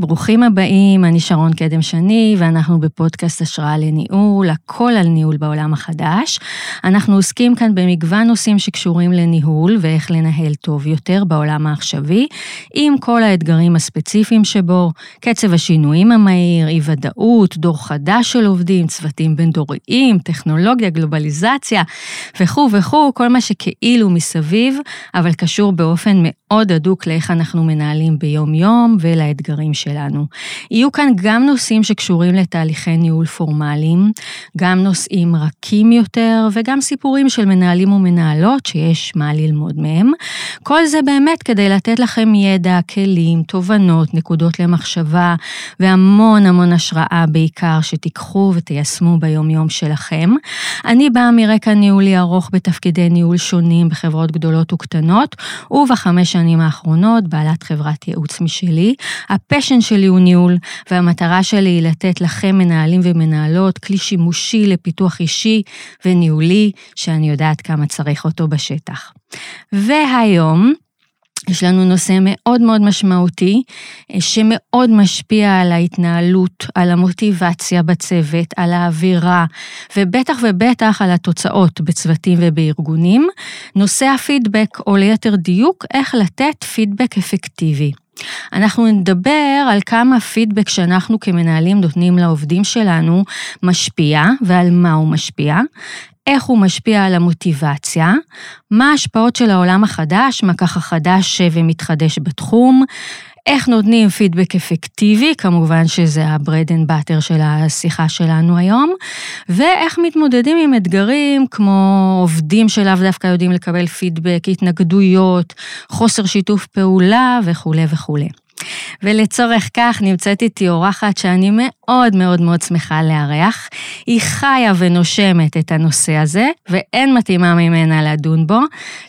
ברוכים הבאים, אני שרון קדם שני, ואנחנו בפודקאסט השראה לניהול, הכל על ניהול בעולם החדש. אנחנו עוסקים כאן במגוון נושאים שקשורים לניהול ואיך לנהל טוב יותר בעולם העכשווי, עם כל האתגרים הספציפיים שבו, קצב השינויים המהיר, אי-ודאות, דור חדש של עובדים, צוותים בין-דוריים, טכנולוגיה, גלובליזציה וכו' וכו', כל מה שכאילו מסביב, אבל קשור באופן מאוד הדוק לאיך אנחנו מנהלים ביום-יום ולאתגרים שלנו. יהיו כאן גם נושאים שקשורים לתהליכי ניהול פורמליים, גם נושאים רכים יותר וגם סיפורים של מנהלים ומנהלות שיש מה ללמוד מהם. כל זה באמת כדי לתת לכם ידע, כלים, תובנות, נקודות למחשבה והמון המון השראה בעיקר שתיקחו ותיישמו ביום-יום שלכם. אני באה מרקע ניהולי ארוך בתפקידי ניהול שונים בחברות גדולות וקטנות, ובחמש שנים האחרונות בעלת חברת ייעוץ משלי. הפשן שלי הוא ניהול, והמטרה שלי היא לתת לכם, מנהלים ומנהלות, כלי שימושי לפיתוח אישי וניהולי, שאני יודעת כמה צריך אותו בשטח. והיום, יש לנו נושא מאוד מאוד משמעותי, שמאוד משפיע על ההתנהלות, על המוטיבציה בצוות, על האווירה, ובטח ובטח על התוצאות בצוותים ובארגונים. נושא הפידבק, או ליתר דיוק, איך לתת פידבק אפקטיבי. אנחנו נדבר על כמה פידבק שאנחנו כמנהלים נותנים לעובדים שלנו משפיע ועל מה הוא משפיע, איך הוא משפיע על המוטיבציה, מה ההשפעות של העולם החדש, מה ככה חדש ומתחדש בתחום, איך נותנים פידבק אפקטיבי, כמובן שזה ה-bread and butter של השיחה שלנו היום, ואיך מתמודדים עם אתגרים כמו עובדים שלאו דווקא יודעים לקבל פידבק, התנגדויות, חוסר שיתוף פעולה וכולי וכולי. ולצורך כך נמצאת איתי אורחת שאני מאוד מאוד מאוד שמחה לארח. היא חיה ונושמת את הנושא הזה, ואין מתאימה ממנה לדון בו.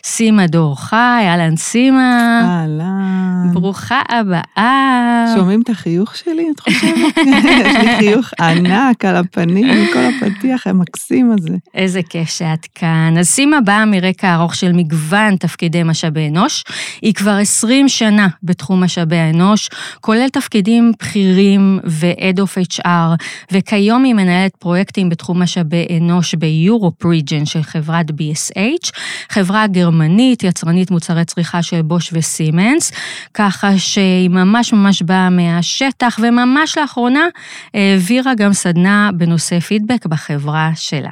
סימה דור חי, אהלן סימה. אהלן. ברוכה הבאה. שומעים את החיוך שלי, את חושבת? יש לי חיוך ענק על הפנים, מכל הפתיח המקסים הזה. איזה כיף שאת כאן. אז סימה באה מרקע ארוך של מגוון תפקידי משאבי אנוש. היא כבר 20 שנה בתחום משאבי האנוש, כולל תפקידים בכירים ו-Head of HR, וכיום היא מנהלת פרויקטים בתחום משאבי אנוש ביורופ ריג'ן של חברת BSH, חברה גרמנית, יצרנית מוצרי צריכה של בוש וסימנס, ככה שהיא ממש ממש באה מהשטח, וממש לאחרונה העבירה גם סדנה בנושא פידבק בחברה שלה.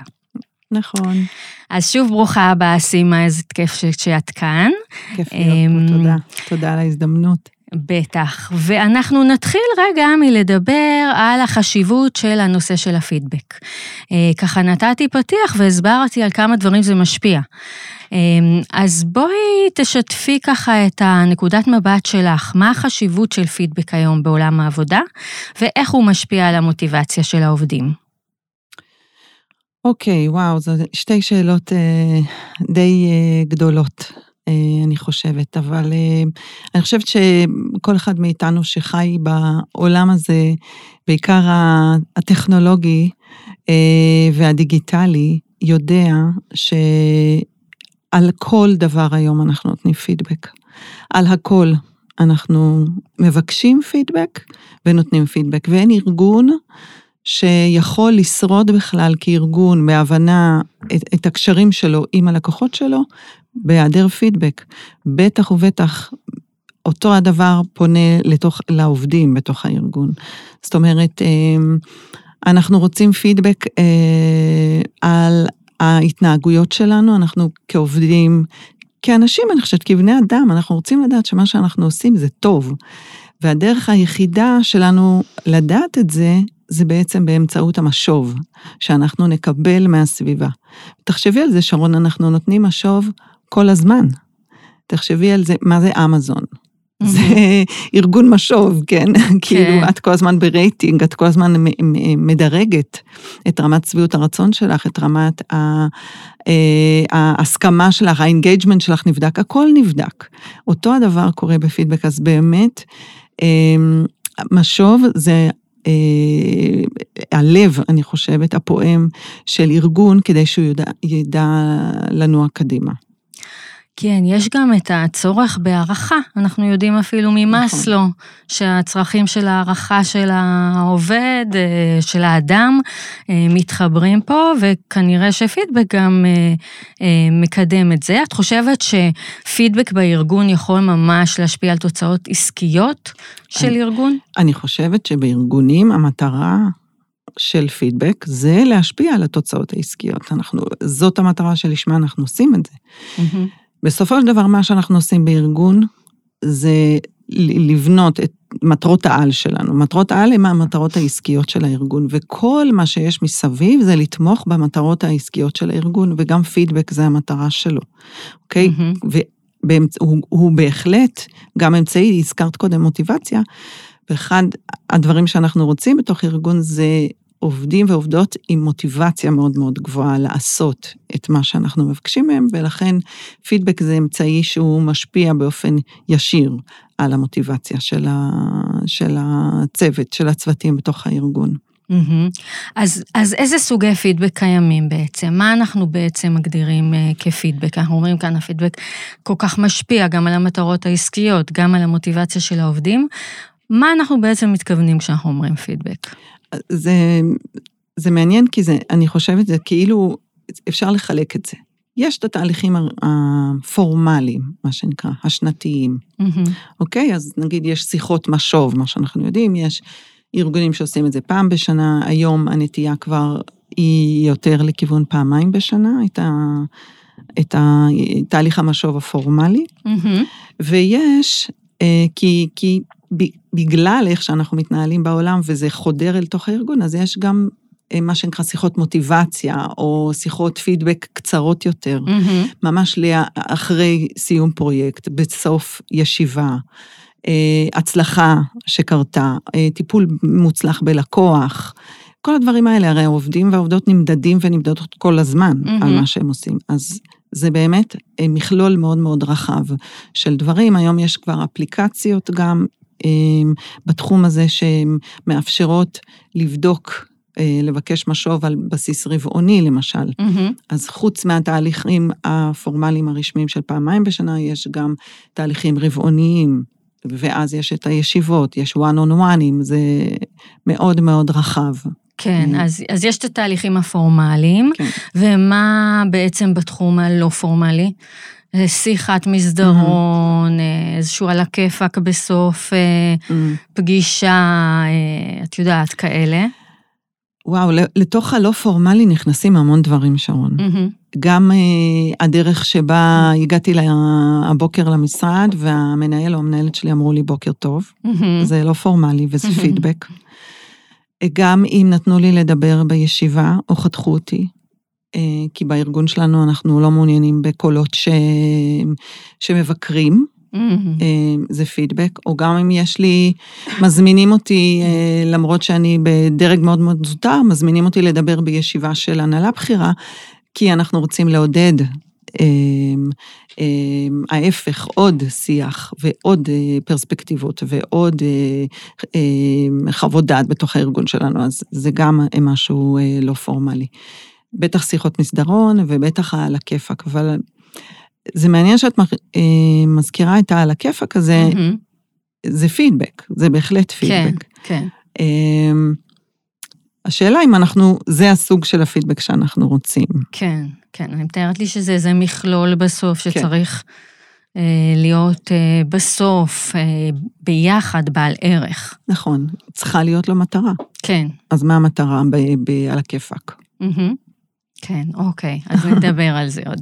נכון. אז שוב ברוכה הבאה, סימה, איזה כיף שאת כאן. כיף להיות פה, תודה. תודה על ההזדמנות. בטח, ואנחנו נתחיל רגע מלדבר על החשיבות של הנושא של הפידבק. ככה נתתי פתיח והסברתי על כמה דברים זה משפיע. אז בואי תשתפי ככה את הנקודת מבט שלך, מה החשיבות של פידבק היום בעולם העבודה, ואיך הוא משפיע על המוטיבציה של העובדים. אוקיי, okay, וואו, זו שתי שאלות אה, די אה, גדולות. אני חושבת, אבל אני חושבת שכל אחד מאיתנו שחי בעולם הזה, בעיקר הטכנולוגי והדיגיטלי, יודע שעל כל דבר היום אנחנו נותנים פידבק. על הכל אנחנו מבקשים פידבק ונותנים פידבק, ואין ארגון שיכול לשרוד בכלל כארגון בהבנה את, את הקשרים שלו עם הלקוחות שלו, בהיעדר פידבק. בטח ובטח אותו הדבר פונה לתוך, לעובדים בתוך הארגון. זאת אומרת, אמ, אנחנו רוצים פידבק אה, על ההתנהגויות שלנו, אנחנו כעובדים, כאנשים, אני חושבת, כבני אדם, אנחנו רוצים לדעת שמה שאנחנו עושים זה טוב. והדרך היחידה שלנו לדעת את זה, זה בעצם באמצעות המשוב שאנחנו נקבל מהסביבה. תחשבי על זה, שרון, אנחנו נותנים משוב כל הזמן. תחשבי על זה, מה זה אמזון? זה ארגון משוב, כן? כאילו, את כל הזמן ברייטינג, את כל הזמן מדרגת את רמת שביעות הרצון שלך, את רמת ההסכמה שלך, ה engagement שלך נבדק, הכל נבדק. אותו הדבר קורה בפידבק, אז באמת, משוב זה הלב, אני חושבת, הפועם של ארגון, כדי שהוא ידע, ידע לנוע קדימה. כן, יש גם את הצורך בהערכה. אנחנו יודעים אפילו ממאסלו, נכון. שהצרכים של ההערכה של העובד, אה, של האדם, אה, מתחברים פה, וכנראה שפידבק גם אה, מקדם את זה. את חושבת שפידבק בארגון יכול ממש להשפיע על תוצאות עסקיות של אני, ארגון? אני חושבת שבארגונים המטרה של פידבק זה להשפיע על התוצאות העסקיות. אנחנו, זאת המטרה שלשמה אנחנו עושים את זה. Mm-hmm. בסופו של דבר, מה שאנחנו עושים בארגון זה לבנות את מטרות העל שלנו. מטרות העל הן המטרות העסקיות של הארגון, וכל מה שיש מסביב זה לתמוך במטרות העסקיות של הארגון, וגם פידבק זה המטרה שלו, אוקיי? Mm-hmm. והוא הוא בהחלט גם אמצעי, הזכרת קודם מוטיבציה, ואחד הדברים שאנחנו רוצים בתוך ארגון זה עובדים ועובדות עם מוטיבציה מאוד מאוד גבוהה לעשות את מה שאנחנו מבקשים מהם, ולכן פידבק זה אמצעי שהוא משפיע באופן ישיר על המוטיבציה של, ה, של הצוות, של הצוותים בתוך הארגון. Mm-hmm. אז, אז איזה סוגי פידבק קיימים בעצם? מה אנחנו בעצם מגדירים uh, כפידבק? אנחנו אומרים כאן, הפידבק כל כך משפיע גם על המטרות העסקיות, גם על המוטיבציה של העובדים. מה אנחנו בעצם מתכוונים כשאנחנו אומרים פידבק? זה, זה מעניין כי זה, אני חושבת, זה כאילו, אפשר לחלק את זה. יש את התהליכים הפורמליים, מה שנקרא, השנתיים. Mm-hmm. אוקיי? אז נגיד יש שיחות משוב, מה שאנחנו יודעים, יש ארגונים שעושים את זה פעם בשנה, היום הנטייה כבר היא יותר לכיוון פעמיים בשנה, את, ה, את התהליך המשוב הפורמלי. Mm-hmm. ויש, אה, כי, כי בגלל איך שאנחנו מתנהלים בעולם וזה חודר אל תוך הארגון, אז יש גם אה, מה שנקרא שיחות מוטיבציה, או שיחות פידבק קצרות יותר, mm-hmm. ממש אחרי סיום פרויקט, בסוף ישיבה, אה, הצלחה שקרתה, אה, טיפול מוצלח בלקוח, כל הדברים האלה, הרי העובדים והעובדות נמדדים ונמדדות כל הזמן mm-hmm. על מה שהם עושים. אז זה באמת מכלול מאוד מאוד רחב של דברים. היום יש כבר אפליקציות גם בתחום הזה שמאפשרות לבדוק, אה, לבקש משוב על בסיס רבעוני למשל. Mm-hmm. אז חוץ מהתהליכים הפורמליים הרשמיים של פעמיים בשנה, יש גם תהליכים רבעוניים, ואז יש את הישיבות, יש one on one, זה מאוד מאוד רחב. כן, אה. אז, אז יש את התהליכים הפורמליים, כן. ומה בעצם בתחום הלא פורמלי? שיחת מסדרון, mm-hmm. איזשהו על הכיפאק בסוף mm-hmm. פגישה, אה, את יודעת, כאלה. וואו, לתוך הלא פורמלי נכנסים המון דברים, שרון. Mm-hmm. גם uh, הדרך שבה mm-hmm. הגעתי לה, הבוקר למשרד, והמנהל או המנהלת שלי אמרו לי בוקר טוב, mm-hmm. זה לא פורמלי וזה mm-hmm. פידבק. גם אם נתנו לי לדבר בישיבה או חתכו אותי, אה, כי בארגון שלנו אנחנו לא מעוניינים בקולות ש... שמבקרים, mm-hmm. זה פידבק, או גם אם יש לי, מזמינים אותי, אה, למרות שאני בדרג מאוד מאוד זוטר, מזמינים אותי לדבר בישיבה של הנהלה בכירה, כי אנחנו רוצים לעודד ההפך, עוד שיח ועוד פרספקטיבות ועוד חוות דעת בתוך הארגון שלנו, אז זה גם משהו לא פורמלי. בטח שיחות מסדרון ובטח על הכיפאק, אבל זה מעניין שאת אה, מזכירה את העל הכיפאק הזה, mm-hmm. זה פידבק, זה בהחלט פידבק. כן, כן. אמ, השאלה אם אנחנו, זה הסוג של הפידבק שאנחנו רוצים. כן, כן, אני מתארת לי שזה איזה מכלול בסוף כן. שצריך כן. אה, להיות אה, בסוף אה, ביחד בעל ערך. נכון, צריכה להיות לו מטרה. כן. אז מה המטרה ב- ב- על הכיפאק? Mm-hmm. כן, אוקיי, אז נדבר על זה עוד.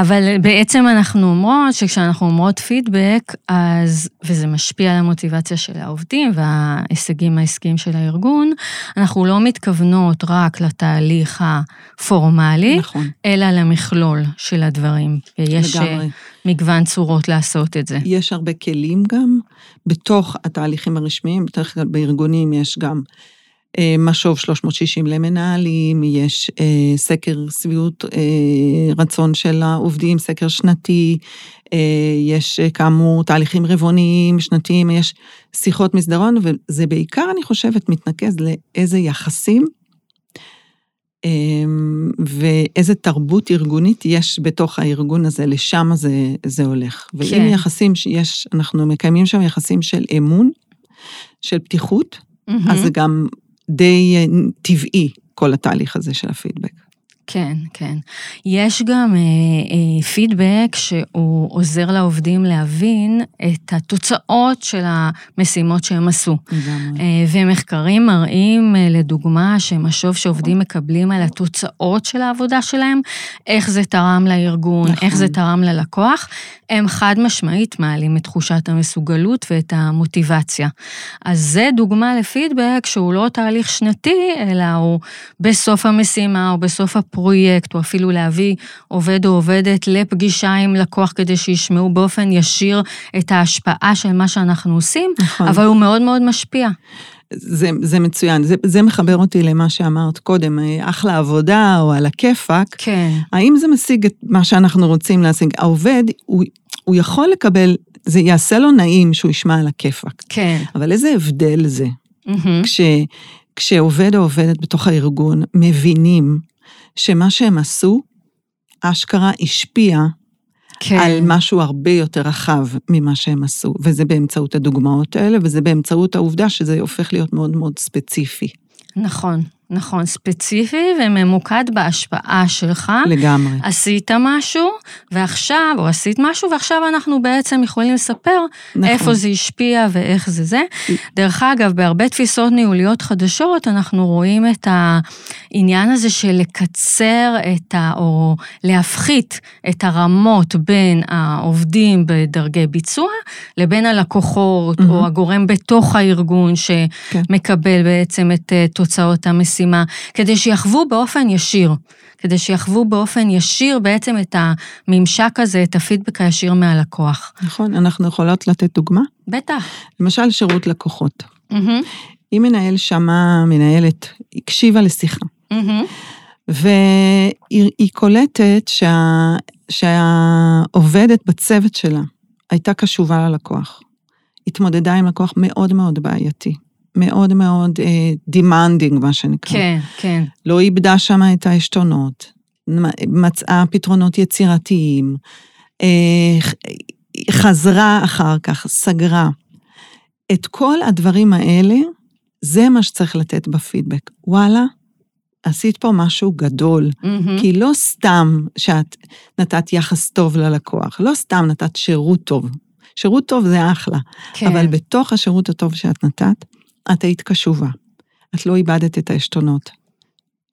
אבל בעצם אנחנו אומרות שכשאנחנו אומרות פידבק, אז, וזה משפיע על המוטיבציה של העובדים וההישגים העסקיים של הארגון, אנחנו לא מתכוונות רק לתהליך הפורמלי, נכון. אלא למכלול של הדברים. ויש לגמרי. מגוון צורות לעשות את זה. יש הרבה כלים גם בתוך התהליכים הרשמיים, בדרך כלל בארגונים יש גם... אה, משוב 360 למנהלים, יש אה, סקר שביעות אה, רצון של העובדים, סקר שנתי, יש כאמור תהליכים רבעוניים, שנתיים, יש שיחות מסדרון, וזה בעיקר, אני חושבת, מתנקז לאיזה יחסים אמ, ואיזה תרבות ארגונית יש בתוך הארגון הזה, לשם זה, זה הולך. ואם כן. יחסים שיש, אנחנו מקיימים שם יחסים של אמון, של פתיחות, מהמם. אז זה גם די אה, טבעי, כל התהליך הזה של הפידבק. כן, כן. יש גם אה, אה, פידבק שהוא עוזר לעובדים להבין את התוצאות של המשימות שהם עשו. לגמרי. אה, ומחקרים מראים, אה, לדוגמה, שמשוב שעובדים מקבלים על התוצאות של העבודה שלהם, איך זה תרם לארגון, נכון. איך זה תרם ללקוח, הם חד משמעית מעלים את תחושת המסוגלות ואת המוטיבציה. אז זה דוגמה לפידבק שהוא לא תהליך שנתי, אלא הוא בסוף המשימה או בסוף הפרויקט, או אפילו להביא עובד או עובדת לפגישה עם לקוח כדי שישמעו באופן ישיר את ההשפעה של מה שאנחנו עושים, נכון. אבל הוא מאוד מאוד משפיע. זה, זה מצוין, זה, זה מחבר אותי למה שאמרת קודם, אה, אחלה עבודה או על הכיפאק. כן, האם זה משיג את מה שאנחנו רוצים להשיג? העובד, הוא, הוא יכול לקבל, זה יעשה לו נעים שהוא ישמע על הכיפאק, כן. אבל איזה הבדל זה, מהמם. כש, כשעובד או עובדת בתוך הארגון מבינים שמה שהם עשו, אשכרה השפיע כן. על משהו הרבה יותר רחב ממה שהם עשו, וזה באמצעות הדוגמאות האלה, וזה באמצעות העובדה שזה הופך להיות מאוד מאוד ספציפי, נכון, נכון, ספציפי וממוקד בהשפעה שלך. לגמרי. עשית משהו, ועכשיו, או עשית משהו, ועכשיו אנחנו בעצם יכולים לספר נכון. איפה זה השפיע ואיך זה זה. דרך אגב, בהרבה תפיסות ניהוליות חדשות, אנחנו רואים את העניין הזה של לקצר את ה... או להפחית את הרמות בין העובדים בדרגי ביצוע, לבין הלקוחות, מהמם. או הגורם בתוך הארגון כן. שמקבל בעצם את אה, תוצאות המשימה, כדי שיחוו באופן ישיר. כדי שיחוו באופן ישיר בעצם את הממשק הזה, את הפידבק הישיר מהלקוח. נכון, אנחנו יכולות לתת דוגמה? בטח. למשל, שירות לקוחות. מהמם, אם מנהל שמע, מנהלת, הקשיבה לשיחה, מהמם, והיא היא קולטת שה, שהעובדת בצוות שלה הייתה קשובה ללקוח. התמודדה עם לקוח מאוד מאוד בעייתי, מאוד מאוד uh, demanding, מה שנקרא. כן, כן. לא איבדה שם את העשתונות, מצאה פתרונות יצירתיים, אה, חזרה אחר כך, סגרה. את כל הדברים האלה, זה מה שצריך לתת בפידבק. וואלה, עשית פה משהו גדול. מהמם, כי לא סתם שאת נתת יחס טוב ללקוח, לא סתם נתת שירות טוב. שירות טוב זה אחלה, כן. אבל בתוך השירות הטוב שאת נתת, את היית קשובה. את לא איבדת את העשתונות.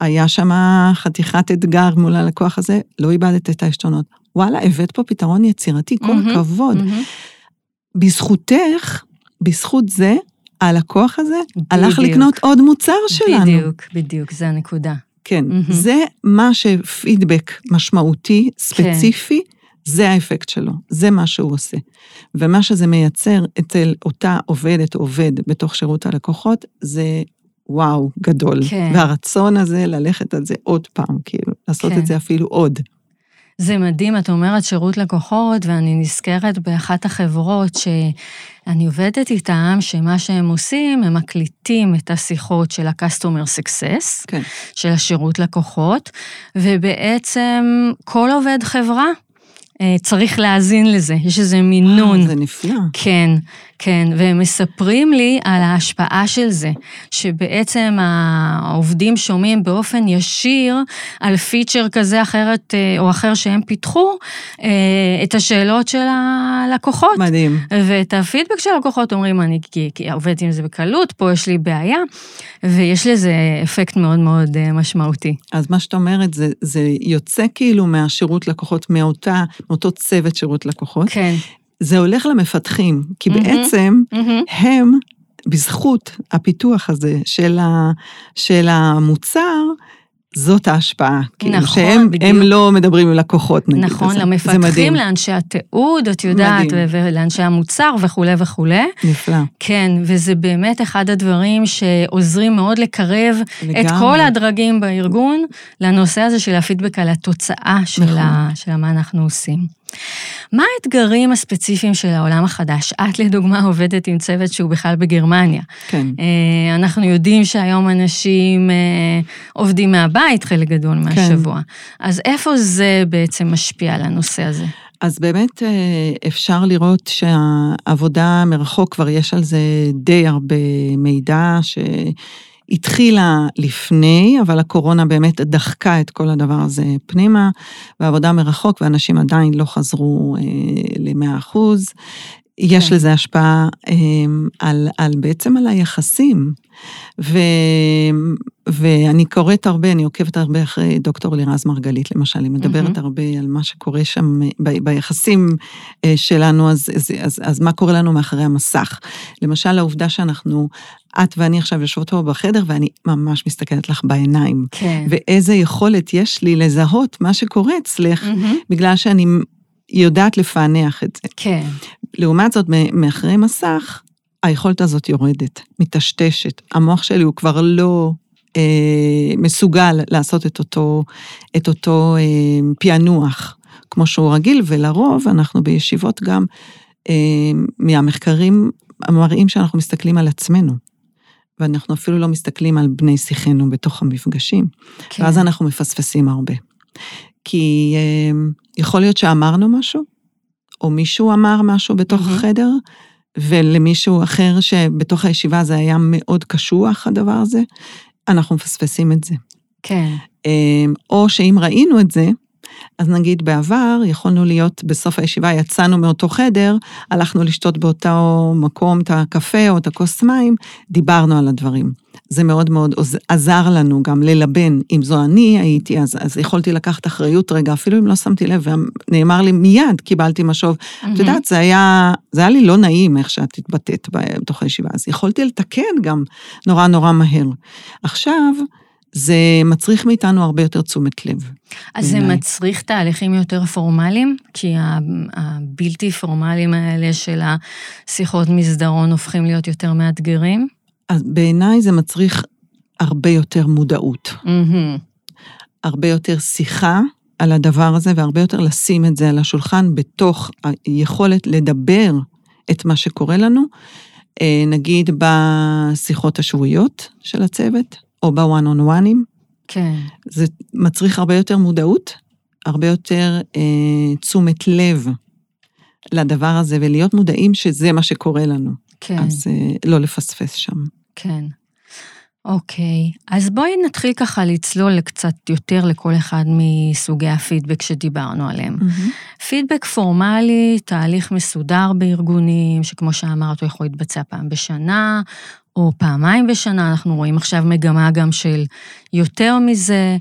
היה שם חתיכת אתגר מול הלקוח הזה, לא איבדת את העשתונות. וואלה, הבאת פה פתרון יצירתי, כל מהמם, הכבוד. מהמם. בזכותך, בזכות זה, הלקוח הזה הלך בדיוק. לקנות עוד מוצר שלנו. בדיוק, בדיוק, זה הנקודה. כן, מהמם. זה מה שפידבק משמעותי, ספציפי, זה האפקט שלו, זה מה שהוא עושה. ומה שזה מייצר אצל אותה עובדת או עובד בתוך שירות הלקוחות, זה וואו, גדול. כן. והרצון הזה ללכת על זה עוד פעם, כאילו, לעשות כן. את זה אפילו עוד. זה מדהים, את אומרת שירות לקוחות, ואני נזכרת באחת החברות שאני עובדת איתן, שמה שהם עושים, הם מקליטים את השיחות של ה-customer success, כן. של השירות לקוחות, ובעצם כל עובד חברה צריך להאזין לזה, יש איזה מינון. וואו, זה נפלא. כן, כן, והם מספרים לי על ההשפעה של זה, שבעצם העובדים שומעים באופן ישיר על פיצ'ר כזה אחרת אה, או אחר שהם פיתחו, אה, את השאלות של הלקוחות. מדהים. ואת הפידבק של הלקוחות אומרים, אני כי, כי עובדתי עם זה בקלות, פה יש לי בעיה, ויש לזה אפקט מאוד מאוד אה, משמעותי. אז מה שאת אומרת, זה, זה יוצא כאילו מהשירות לקוחות, מאותה, מאותו צוות שירות לקוחות. כן. זה הולך למפתחים, כי מהמם. בעצם מהמם. הם, בזכות הפיתוח הזה של, ה, של המוצר, זאת ההשפעה. כאילו, נכון, שהם בדיוק. הם לא מדברים עם לקוחות, נגיד. נכון, אז זה- זה למפתחים, מדהים. לאנשי התיעוד, את יודעת, מדהים. ולאנשי המוצר וכולי וכולי. נפלא. כן, וזה באמת אחד הדברים שעוזרים מאוד לקרב את לגמרי. כל הדרגים בארגון לנושא הזה של הפידבק על התוצאה של, נכון. ה, של מה אנחנו עושים. מה האתגרים הספציפיים של העולם החדש? את לדוגמה עובדת עם צוות שהוא בכלל בגרמניה. כן. אה, אנחנו יודעים שהיום אנשים אה, עובדים מהבית חלק גדול מהשבוע. כן. אז איפה זה בעצם משפיע על הנושא הזה? אז באמת אה, אפשר לראות שהעבודה מרחוק, כבר יש על זה די הרבה מידע שהתחילה לפני, אבל הקורונה באמת דחקה את כל הדבר הזה פנימה, והעבודה מרחוק, ואנשים עדיין לא חזרו אה, ל-100 אחוז. יש כן. לזה השפעה אה, על, על בעצם על היחסים. ו, ואני קוראת הרבה, אני עוקבת הרבה אחרי דוקטור לירז מרגלית, למשל, היא מדברת mm-hmm. הרבה על מה שקורה שם ב, ביחסים אה, שלנו, אז, אז, אז, אז מה קורה לנו מאחורי המסך. למשל, העובדה שאנחנו, את ואני עכשיו יושבות פה בחדר, ואני ממש מסתכלת לך בעיניים. כן. ואיזה יכולת יש לי לזהות מה שקורה אצלך, mm-hmm. בגלל שאני יודעת לפענח את זה. כן. לעומת זאת, מאחורי מסך, היכולת הזאת יורדת, מטשטשת. המוח שלי הוא כבר לא אה, מסוגל לעשות את אותו, את אותו אה, פענוח כמו שהוא רגיל, ולרוב אנחנו בישיבות גם אה, מהמחקרים מראים שאנחנו מסתכלים על עצמנו. ואנחנו אפילו לא מסתכלים על בני שיחנו בתוך המפגשים. כן. ואז אנחנו מפספסים הרבה. כי אה, יכול להיות שאמרנו משהו, או מישהו אמר משהו בתוך mm-hmm. החדר, ולמישהו אחר שבתוך הישיבה זה היה מאוד קשוח, הדבר הזה, אנחנו מפספסים את זה. כן. אמ, או שאם ראינו את זה, אז נגיד בעבר יכולנו להיות בסוף הישיבה, יצאנו מאותו חדר, הלכנו לשתות באותו מקום את הקפה או את הכוס מים, דיברנו על הדברים. זה מאוד מאוד עזר לנו גם ללבן, אם זו אני הייתי, אז, אז יכולתי לקחת אחריות רגע, אפילו אם לא שמתי לב, ונאמר לי מיד, קיבלתי משוב. Mm-hmm. את יודעת, זה היה, זה היה לי לא נעים איך שאת התבטאת בתוך הישיבה, אז יכולתי לתקן גם נורא נורא מהר. עכשיו, זה מצריך מאיתנו הרבה יותר תשומת לב. אז זה מצריך תהליכים יותר פורמליים? כי הבלתי פורמליים האלה של השיחות מסדרון הופכים להיות יותר מאתגרים? אז בעיניי זה מצריך הרבה יותר מודעות. Mm-hmm. הרבה יותר שיחה על הדבר הזה, והרבה יותר לשים את זה על השולחן בתוך היכולת לדבר את מה שקורה לנו, אה, נגיד בשיחות השבועיות של הצוות, או בוואן און וואנים. כן. זה מצריך הרבה יותר מודעות, הרבה יותר אה, תשומת לב לדבר הזה, ולהיות מודעים שזה מה שקורה לנו. כן. אז אה, לא לפספס שם. כן. אוקיי, אז בואי נתחיל ככה לצלול קצת יותר לכל אחד מסוגי הפידבק שדיברנו עליהם. Mm-hmm. פידבק פורמלי, תהליך מסודר בארגונים, שכמו שאמרת, הוא יכול להתבצע פעם בשנה, או פעמיים בשנה, אנחנו רואים עכשיו מגמה גם של יותר מזה,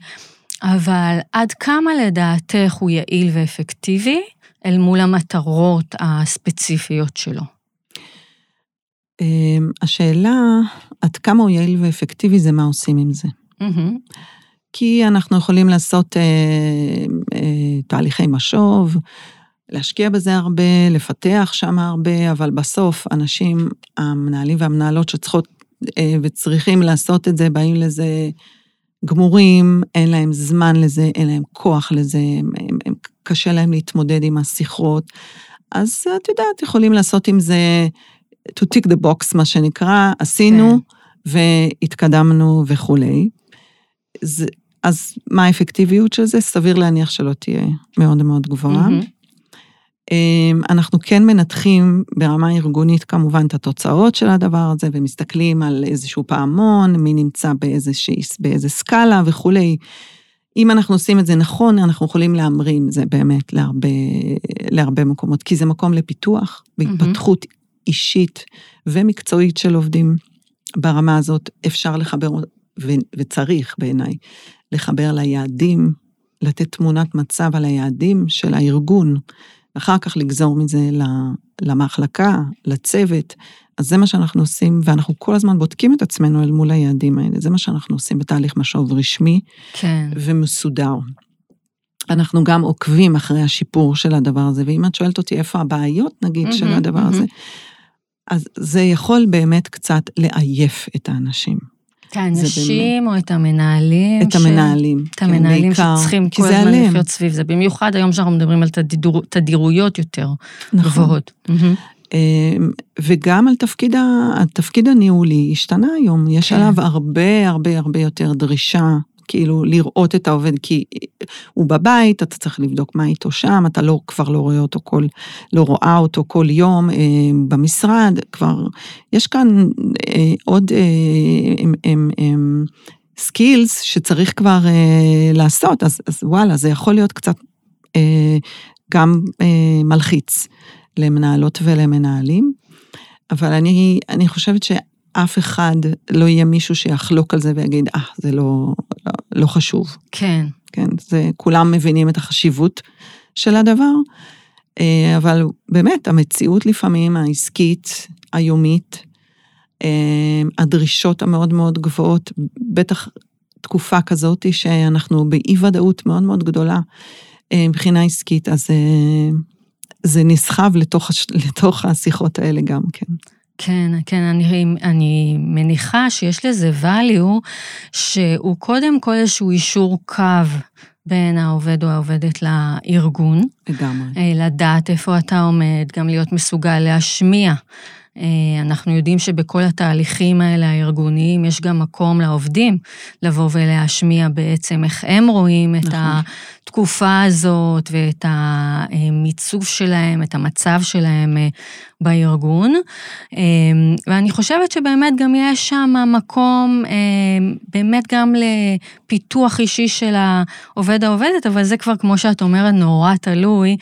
אבל עד כמה לדעתך הוא יעיל ואפקטיבי אל מול המטרות הספציפיות שלו? אמ, השאלה, עד כמה הוא יעיל ואפקטיבי זה מה עושים עם זה. Mm-hmm. כי אנחנו יכולים לעשות אה, אה, תהליכי משוב, להשקיע בזה הרבה, לפתח שם הרבה, אבל בסוף אנשים, המנהלים והמנהלות שצריכות אה, וצריכים לעשות את זה, באים לזה גמורים, אין להם זמן לזה, אין להם כוח לזה, הם, הם, הם, קשה להם להתמודד עם השיחות. אז את יודעת, יכולים לעשות עם זה to tick the box, מה שנקרא, עשינו כן. והתקדמנו וכולי. זה, אז מה האפקטיביות של זה? סביר להניח שלא תהיה מאוד מאוד גבוהה. Mm-hmm. אנחנו כן מנתחים ברמה ארגונית כמובן את התוצאות של הדבר הזה, ומסתכלים על איזשהו פעמון, מי נמצא באיזה, באיזה סקאלה וכולי. אם אנחנו עושים את זה נכון, אנחנו יכולים להמריא זה באמת להרבה, להרבה מקומות, כי זה מקום לפיתוח והתפתחות mm-hmm. אישית ומקצועית של עובדים. ברמה הזאת אפשר לחבר, ו, וצריך בעיניי, לחבר ליעדים, לתת תמונת מצב על היעדים של הארגון, ואחר כך לגזור מזה למחלקה, לצוות. אז זה מה שאנחנו עושים, ואנחנו כל הזמן בודקים את עצמנו אל מול היעדים האלה. זה מה שאנחנו עושים בתהליך משוב רשמי כן. ומסודר. אנחנו גם עוקבים אחרי השיפור של הדבר הזה, ואם את שואלת אותי איפה הבעיות, נגיד, mm-hmm, של הדבר mm-hmm. הזה, אז זה יכול באמת קצת לעייף את האנשים. את האנשים או את המנהלים? את המנהלים. את המנהלים בעיקר, שצריכים כי כל הזמן עליהם. לחיות סביב זה. במיוחד היום שאנחנו מדברים על תדידור- תדירויות יותר נכון. גבוהות. אמ, וגם על תפקיד, ה- התפקיד הניהולי השתנה היום, יש כן. עליו הרבה הרבה הרבה יותר דרישה, כאילו לראות את העובד, כי הוא בבית, אתה צריך לבדוק מה איתו שם, אתה לא, כבר לא רואה אותו כל, לא רואה אותו כל יום אמ, במשרד, כבר, יש כאן אה, עוד סקילס שצריך כבר אה, לעשות, אז, אז וואלה, זה יכול להיות קצת אה, גם אה, מלחיץ. למנהלות ולמנהלים, אבל אני, אני חושבת שאף אחד לא יהיה מישהו שיחלוק על זה ויגיד, אה, זה לא, לא, חשוב. כן. כן, זה, כולם מבינים את החשיבות של הדבר, אה, אבל באמת, המציאות לפעמים העסקית, היומית, אה, הדרישות המאוד מאוד גבוהות, בטח תקופה כזאת שאנחנו באי ודאות מאוד מאוד גדולה אה, מבחינה עסקית, אז זה נסחב לתוך, לתוך השיחות האלה גם כן. כן, כן, אני, אני מניחה שיש לזה value שהוא קודם כל איזשהו אישור קו בין העובד או העובדת לארגון, לגמרי. אה, לדעת איפה אתה עומד, גם להיות מסוגל להשמיע. אה, אנחנו יודעים שבכל התהליכים האלה הארגוניים יש גם מקום לעובדים לבוא ולהשמיע בעצם איך הם רואים את נכון. התקופה הזאת ואת המיצוב שלהם, את המצב שלהם אה, בארגון. אה, ואני חושבת שבאמת גם יש שם מקום באמת גם לפיתוח אישי של העובד העובדת, אבל זה כבר, כמו שאת אומרת, נורא תלוי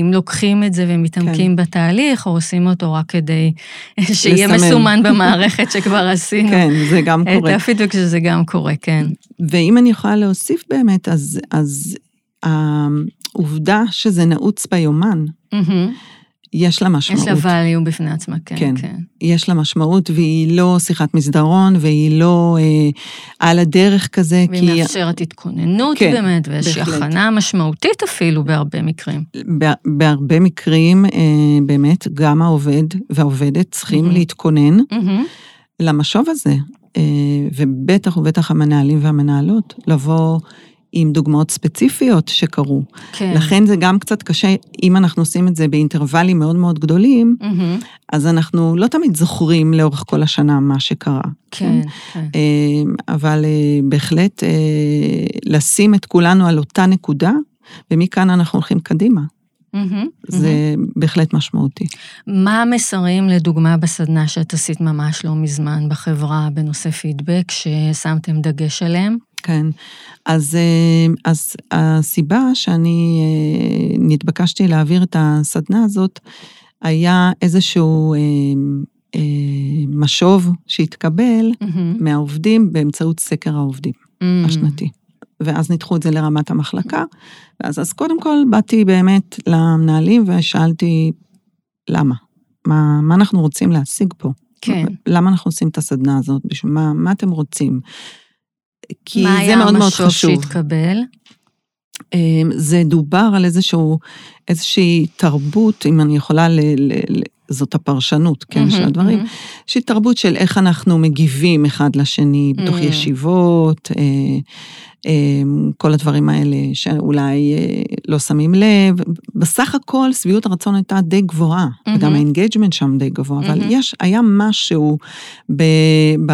אם לוקחים את זה ומתעמקים כן. בתהליך, או עושים אותו רק כדי שיהיה לסמן. מסומן במערכת שכבר עשינו. כן, זה גם את קורה. הפידבק שזה גם קורה, כן. ואם אני יכולה להוסיף באמת, אז, אז העובדה שזה נעוץ ביומן, מהמם. יש לה משמעות. יש לה value בפני עצמה, כן, כן. כן. יש לה משמעות, והיא לא שיחת מסדרון, והיא לא אה, על הדרך כזה, והיא כי מאפשרת התכוננות כן, באמת, ואיזושהי בהחלט. הכנה משמעותית אפילו בהרבה מקרים. בה- בהרבה מקרים, אה, באמת, גם העובד והעובדת צריכים מהמם. להתכונן מהמם. למשוב הזה, אה, ובטח ובטח המנהלים והמנהלות, לבוא עם דוגמאות ספציפיות שקרו. כן. לכן זה גם קצת קשה, אם אנחנו עושים את זה באינטרוולים מאוד מאוד גדולים, מהמם. אז אנחנו לא תמיד זוכרים לאורך כל השנה מה שקרה. כן, כן. אה, אבל אה, בהחלט אה, לשים את כולנו על אותה נקודה, ומכאן אנחנו הולכים קדימה. מהמם. זה בהחלט משמעותי. מה המסרים, לדוגמה, בסדנה שאת עשית ממש לא מזמן בחברה בנושא פידבק, ששמתם דגש עליהם? כן, אז, אה, אז הסיבה שאני אה, נתבקשתי להעביר את הסדנה הזאת, היה איזשהו אה, אה, משוב שהתקבל מהמם. מהעובדים באמצעות סקר העובדים מהמם. השנתי. ואז ניתחו את זה לרמת המחלקה, ואז אז קודם כל באתי באמת למנהלים ושאלתי, למה? מה, מה אנחנו רוצים להשיג פה? כן. למה אנחנו עושים את הסדנה הזאת? בשביל מה, מה אתם רוצים? כי מה זה היה מאוד מאוד המשוב חשוב. שהתקבל? אמ, זה דובר על איזשהו, איזושהי תרבות, אם אני יכולה, ל, ל, ל, זאת הפרשנות, כן, של מהמם, הדברים, מהמם. איזושהי תרבות של איך אנחנו מגיבים אחד לשני בתוך Mm. ישיבות, אה, אה, כל הדברים האלה שאולי אה, לא שמים לב. בסך הכל שביעות הרצון הייתה די גבוהה, מהמם. וגם ה engagement שם די גבוה, אבל מהמם. יש, היה משהו, ב, ב,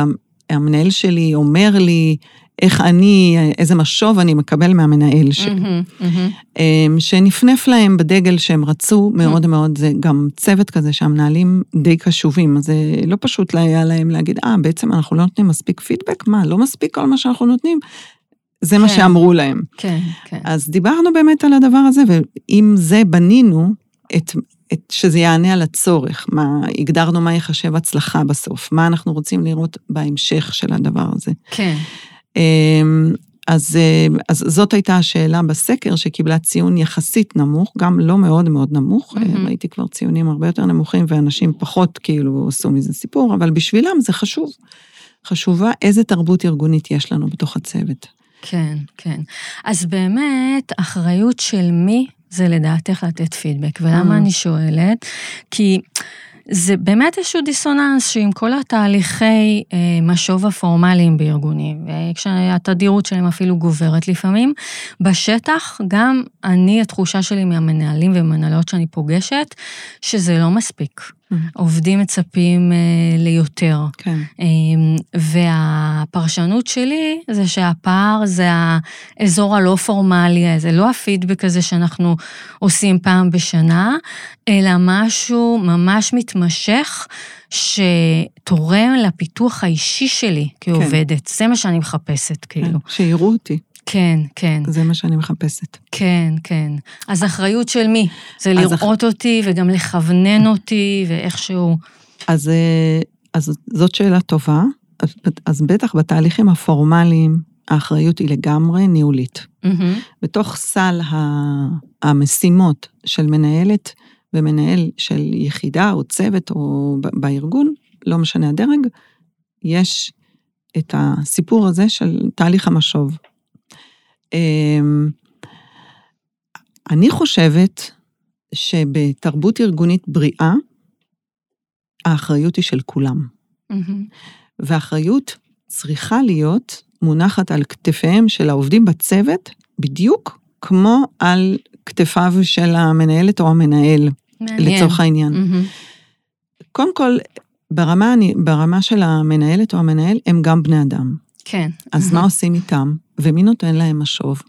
המנהל שלי אומר לי, איך אני, איזה משוב אני מקבל מהמנהל שלי. מהמם. אמ, שנפנף להם בדגל שהם רצו מאוד מאוד, זה גם צוות כזה שהמנהלים די קשובים, אז זה לא פשוט היה להם להגיד, אה, בעצם אנחנו לא נותנים מספיק פידבק? מה, לא מספיק כל מה שאנחנו נותנים? זה מה כן. שאמרו להם. כן, כן. אז דיברנו באמת על הדבר הזה, ועם זה בנינו את, את שזה יענה על הצורך, מה, הגדרנו מה יחשב הצלחה בסוף, מה אנחנו רוצים לראות בהמשך של הדבר הזה. כן. אמ, אז, אה, אז זאת הייתה השאלה בסקר שקיבלה ציון יחסית נמוך, גם לא מאוד מאוד נמוך, מהמם. ראיתי כבר ציונים הרבה יותר נמוכים ואנשים פחות כאילו עשו מזה סיפור, אבל בשבילם זה חשוב. חשובה איזה תרבות ארגונית יש לנו בתוך הצוות. כן, כן. אז באמת, אחריות של מי זה לדעתך לתת פידבק. ולמה Mm. אני שואלת? כי זה באמת איזשהו דיסוננס שעם כל התהליכי אה, משוב הפורמליים בארגונים, וכשהתדירות שלהם אפילו גוברת לפעמים, בשטח גם אני, התחושה שלי מהמנהלים ומנהלות שאני פוגשת, שזה לא מספיק. עובדים מצפים אה, ליותר. כן. אה, והפרשנות שלי זה שהפער זה האזור הלא פורמלי, זה לא הפידבק הזה שאנחנו עושים פעם בשנה, אלא משהו ממש מתמשך. שתורם לפיתוח האישי שלי כעובדת. כן. זה מה שאני מחפשת, כאילו. כן, שיראו אותי. כן, כן. זה מה שאני מחפשת. כן, כן. אז אחריות של מי? זה לראות אח... אותי וגם לכוונן אותי ואיכשהו... אז, אה, אז זאת שאלה טובה. אז, אז בטח בתהליכים הפורמליים, האחריות היא לגמרי ניהולית. Mm-hmm. בתוך סל המשימות של מנהלת ומנהל של יחידה או צוות או בארגון, לא משנה הדרג, יש את הסיפור הזה של תהליך המשוב. אמ, אני חושבת שבתרבות ארגונית בריאה, האחריות היא של כולם. Mm-hmm. והאחריות צריכה להיות מונחת על כתפיהם של העובדים בצוות, בדיוק כמו על כתפיו של המנהלת או המנהל, מעניין. לצורך העניין. Mm-hmm. קודם כל, ברמה, ברמה של המנהלת או המנהל, הם גם בני אדם. כן. אז mm-hmm. מה עושים איתם? ומי נותן להם משוב?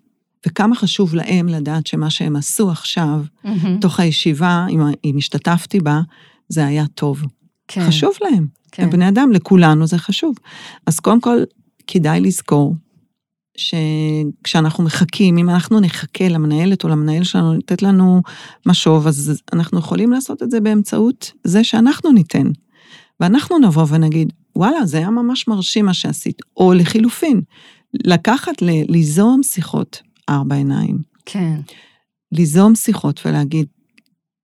וכמה חשוב להם לדעת שמה שהם עשו עכשיו, mm-hmm. תוך הישיבה, אם, אם השתתפתי בה, זה היה טוב. כן. חשוב להם. כן. הם בני אדם, לכולנו זה חשוב. אז קודם כל, כדאי לזכור שכשאנחנו מחכים, אם אנחנו נחכה למנהלת או למנהל שלנו לתת לנו משוב, אז אנחנו יכולים לעשות את זה באמצעות זה שאנחנו ניתן. ואנחנו נבוא ונגיד, וואלה, זה היה ממש מרשים מה שעשית. או לחילופין, לקחת, ליזום שיחות ארבע עיניים. כן. ליזום שיחות ולהגיד,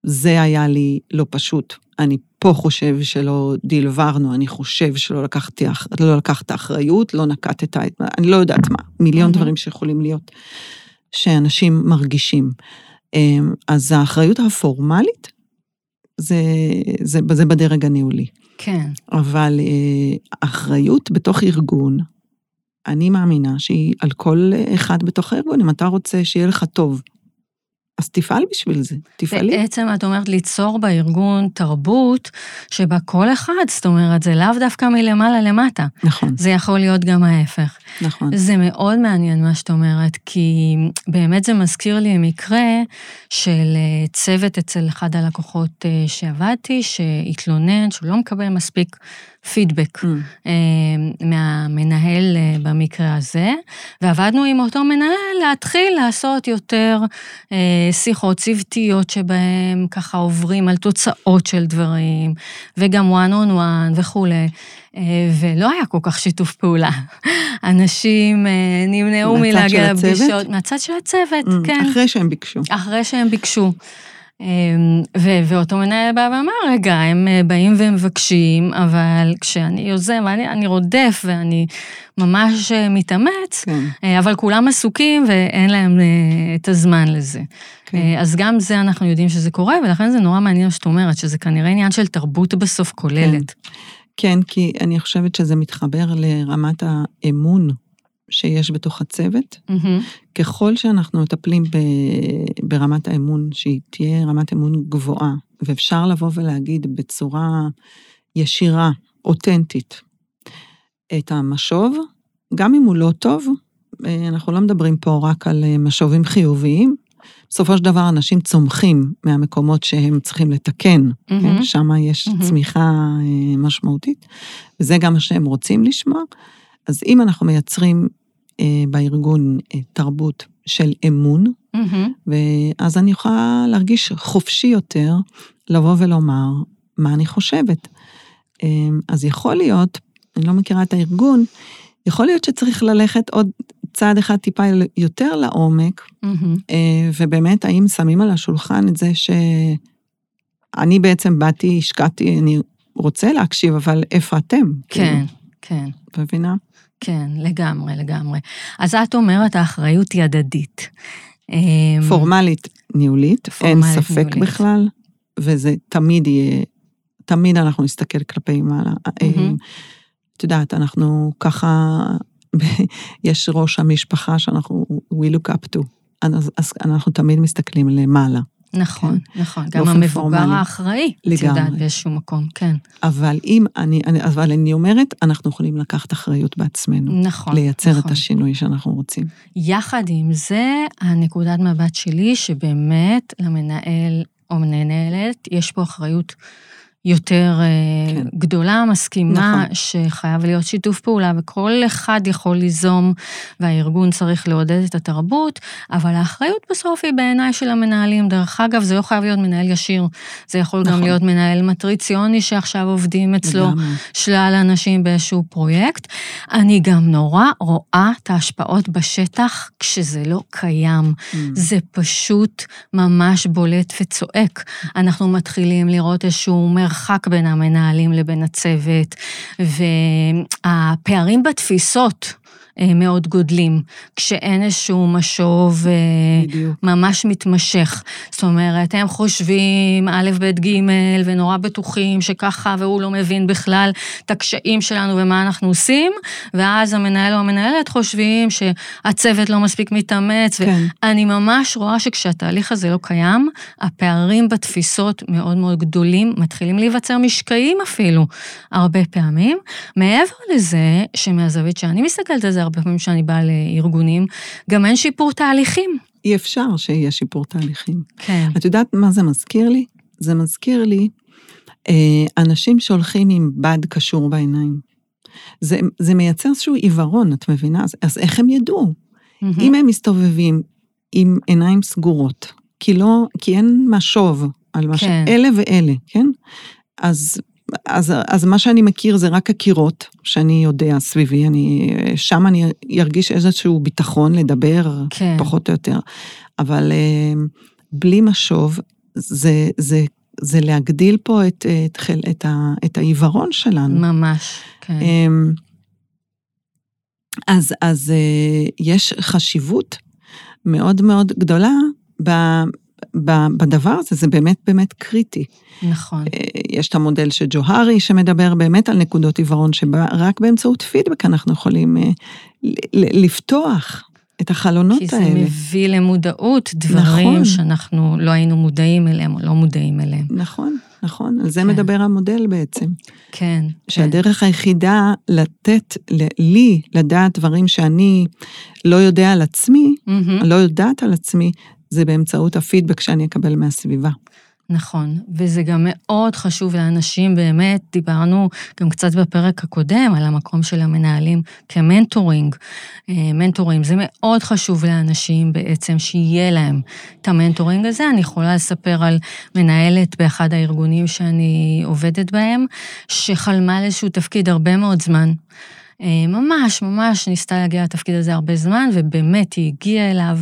זה היה לי לא פשוט. אני פה חושב שלא דילברנו, אני חושב שלא לקחתי, לא לקחת אחריות, לא נקטת, אני לא יודעת מה, מיליון דברים שיכולים להיות, שאנשים מרגישים. אמ, אז האחריות הפורמלית, זה, זה, זה בדרג הניהולי. כן. אבל אה, אחריות בתוך ארגון, אני מאמינה שהיא על כל אחד בתוך הארגון. אם אתה רוצה שיהיה לך טוב, אז תפעל בשביל זה, תפעלי. בעצם את אומרת ליצור בארגון תרבות שבה כל אחד, זאת אומרת, זה לאו דווקא מלמעלה למטה. נכון. זה יכול להיות גם ההפך. נכון. זה מאוד מעניין מה שאת אומרת, כי באמת זה מזכיר לי מקרה של אה, צוות אצל אחד הלקוחות אה, שעבדתי, שהתלונן שהוא לא מקבל מספיק פידבק mm. אה, מהמנהל אה, במקרה הזה, ועבדנו עם אותו מנהל להתחיל לעשות יותר אה, שיחות צוותיות שבהם ככה עוברים על תוצאות של דברים, וגם one on one וכולי. ולא היה כל כך שיתוף פעולה. אנשים נמנעו מלהגיע לפגישות. מהצד של הצוות, mm, כן. אחרי שהם ביקשו. אחרי שהם ביקשו. אמ, ואותו מנהל בא ואמר, רגע, הם אה, באים ומבקשים, אבל כשאני יוזם, אני, אני רודף ואני ממש אה, מתאמץ, כן. אה, אבל כולם עסוקים ואין להם את הזמן לזה. כן. אז גם זה אנחנו יודעים שזה קורה, ולכן זה נורא מעניין שאת אומרת, שזה כנראה עניין של תרבות בסוף כוללת. כן, כן כי אני חושבת שזה מתחבר לרמת האמון שיש בתוך הצוות. Mm-hmm. ככל שאנחנו מטפלים ב, ברמת האמון, שהיא תהיה רמת אמון גבוהה, ואפשר לבוא ולהגיד בצורה ישירה, אותנטית, את המשוב, גם אם הוא לא טוב, אה, אנחנו לא מדברים פה רק על אה, משובים חיוביים. בסופו של דבר אנשים צומחים מהמקומות שהם צריכים לתקן, mm-hmm. כן? שם יש mm-hmm. צמיחה אה, משמעותית, וזה גם מה שהם רוצים לשמוע. אז אם אנחנו מייצרים בארגון אה, תרבות של אמון, mm-hmm. ואז אני יכולה להרגיש חופשי יותר לבוא ולומר מה אני חושבת. אה, אז יכול להיות, אני לא מכירה את הארגון, יכול להיות שצריך ללכת עוד צעד אחד טיפה יותר לעומק, mm-hmm. ובאמת, האם שמים על השולחן את זה שאני בעצם באתי, השקעתי, אני רוצה להקשיב, אבל איפה אתם? כן, כאילו, כן. מבינה? כן, לגמרי, לגמרי. אז את אומרת, האחריות היא הדדית. אמ, פורמלית ניהולית, פורמלית אין ספק ניהולית. בכלל, וזה תמיד יהיה תמיד אנחנו נסתכל כלפי מעלה. מהמם. את יודעת, אנחנו ככה, יש ראש המשפחה שאנחנו, we look up to. אז, אז אנחנו תמיד מסתכלים למעלה. נכון, נכון. גם המבוגר פורמלי. האחראי, את לגמרי. יודעת, באיזשהו מקום, כן. אבל אם אני, אני, אבל אני אומרת, אנחנו יכולים לקחת אחריות בעצמנו. נכון. לייצר נכון. את השינוי שאנחנו רוצים. יחד עם זה, הנקודת מבט שלי, שבאמת למנהל או מנהלת, יש פה אחריות יותר כן. כן. גדולה, מסכימה, נכון. שחייב להיות שיתוף פעולה, וכל אחד יכול ליזום, והארגון צריך לעודד את התרבות, אבל האחריות בסוף היא בעיניי של המנהלים. דרך אגב, זה לא חייב להיות מנהל ישיר, זה יכול נכון. גם. להיות מנהל מטריציוני שעכשיו עובדים אצלו. לגמרי. שלל אנשים באיזשהו פרויקט. אני גם נורא רואה את ההשפעות בשטח כשזה לא קיים. Mm. זה פשוט ממש בולט וצועק. אנחנו מתחילים לראות איזשהו מרחק בין המנהלים לבין הצוות, והפערים בתפיסות מאוד גודלים, כשאין איזשהו משוב אה, בדיוק. ממש מתמשך. זאת אומרת, הם חושבים א', ב', ג', ונורא בטוחים שככה, והוא לא מבין בכלל את הקשיים שלנו ומה אנחנו עושים, ואז המנהל או המנהלת חושבים שהצוות לא מספיק מתאמץ, כן. ואני ממש רואה שכשהתהליך הזה לא קיים, הפערים בתפיסות מאוד מאוד גדולים, מתחילים להיווצר משקעים אפילו, הרבה פעמים. מעבר לזה, שמהזווית שאני מסתכלת על זה, הרבה פעמים שאני באה לארגונים, גם אין שיפור תהליכים. אי אפשר שיהיה שיפור תהליכים. כן. את יודעת מה זה מזכיר לי? זה מזכיר לי אה, אנשים שהולכים עם בד קשור בעיניים. זה, זה מייצר איזשהו עיוורון, את מבינה? אז, אז איך הם ידעו? מהמם. אם הם מסתובבים עם עיניים סגורות, כי לא, כי אין משוב על מה כן. שאלה ואלה, כן? אז, אז, אז מה שאני מכיר זה רק הקירות שאני יודע סביבי, אני, שם אני ארגיש איזשהו ביטחון לדבר, כן. פחות או יותר. אבל אה, בלי משוב, זה, זה, זה להגדיל פה את, את, חל- את, ה, את העיוורון שלנו. ממש, כן. אמ, אז, אז אה, יש חשיבות מאוד מאוד גדולה ב, בדבר הזה, זה באמת באמת קריטי. נכון. אה, יש את המודל של ג'והרי שמדבר באמת על נקודות עיוורון, שבה רק באמצעות פידבק אנחנו יכולים אה, לפתוח את החלונות כי זה האלה. מביא למודעות דברים נכון. שאנחנו לא היינו מודעים אליהם או לא מודעים אליהם. נכון, נכון, על זה כן. מדבר המודל בעצם. כן. כן. שהדרך היחידה לתת לי לדעת דברים שאני לא יודע על עצמי, מהמם. לא יודעת על עצמי, זה באמצעות הפידבק שאני אקבל מהסביבה. נכון, וזה גם מאוד חשוב לאנשים, באמת, דיברנו גם קצת בפרק הקודם על המקום של המנהלים כ mentoring. אה, מנטורים, זה מאוד חשוב לאנשים בעצם שיהיה להם את ה mentoring הזה. אני יכולה לספר על מנהלת באחד הארגונים שאני עובדת בהם, שחלמה על איזשהו תפקיד הרבה מאוד זמן. אה, ממש, ממש ניסתה להגיע לתפקיד הזה הרבה זמן, ובאמת היא הגיעה אליו,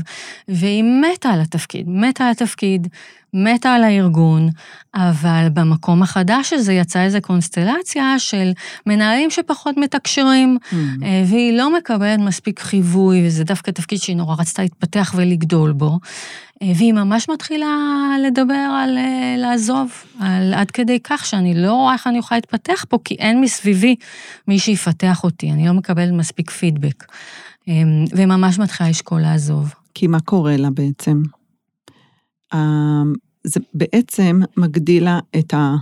והיא מתה על התפקיד, מתה על התפקיד, מתה על הארגון, אבל במקום החדש הזה יצאה איזו קונסטלציה של מנהלים שפחות מתקשרים, אה, והיא לא מקבלת מספיק חיווי, וזה דווקא תפקיד שהיא נורא רצתה להתפתח ולגדול בו, אה, והיא ממש מתחילה לדבר על אה, לעזוב, על עד כדי כך שאני לא רואה איך אני יכולה להתפתח פה, כי אין מסביבי מי שיפתח אותי, אני לא מקבלת מספיק פידבק. וממש מתחילה לשקול לעזוב. כי מה קורה לה בעצם? אה, זה בעצם מגדיל לה את ה...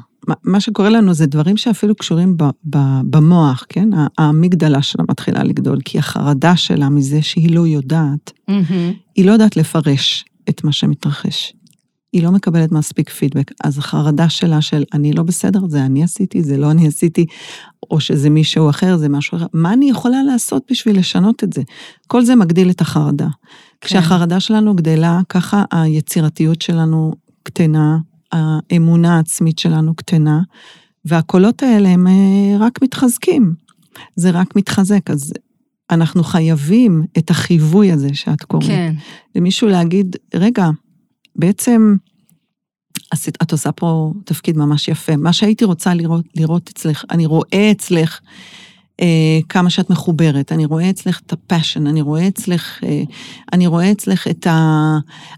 מה- שקורה לנו זה דברים שאפילו קשורים ב, ב, במוח, כן? האמיגדלה שלה מתחילה לגדול, כי החרדה שלה מזה שהיא לא יודעת, מהמם. היא לא יודעת לפרש את מה שמתרחש. היא לא מקבלת מספיק פידבק, אז החרדה שלה של אני לא בסדר, זה אני עשיתי, זה לא אני עשיתי, או שזה מישהו אחר, זה משהו אחר, מה אני יכולה לעשות בשביל לשנות את זה? כל זה מגדיל את החרדה. כשהחרדה שלנו גדלה, ככה היצירתיות שלנו קטנה, האמונה העצמית שלנו קטנה, והקולות האלה הם אה, רק מתחזקים. זה רק מתחזק, אז אנחנו חייבים את החיווי הזה שאת קוראת. כן, למישהו להגיד, רגע, בעצם עשית, את עושה פה תפקיד ממש יפה. מה שהייתי רוצה לראות, לראות אצלך, אני רואה אצלך אה, כמה שאת מחוברת, אני רואה אצלך את הפאשן, אני רואה אצלך, אה, אני רואה אצלך את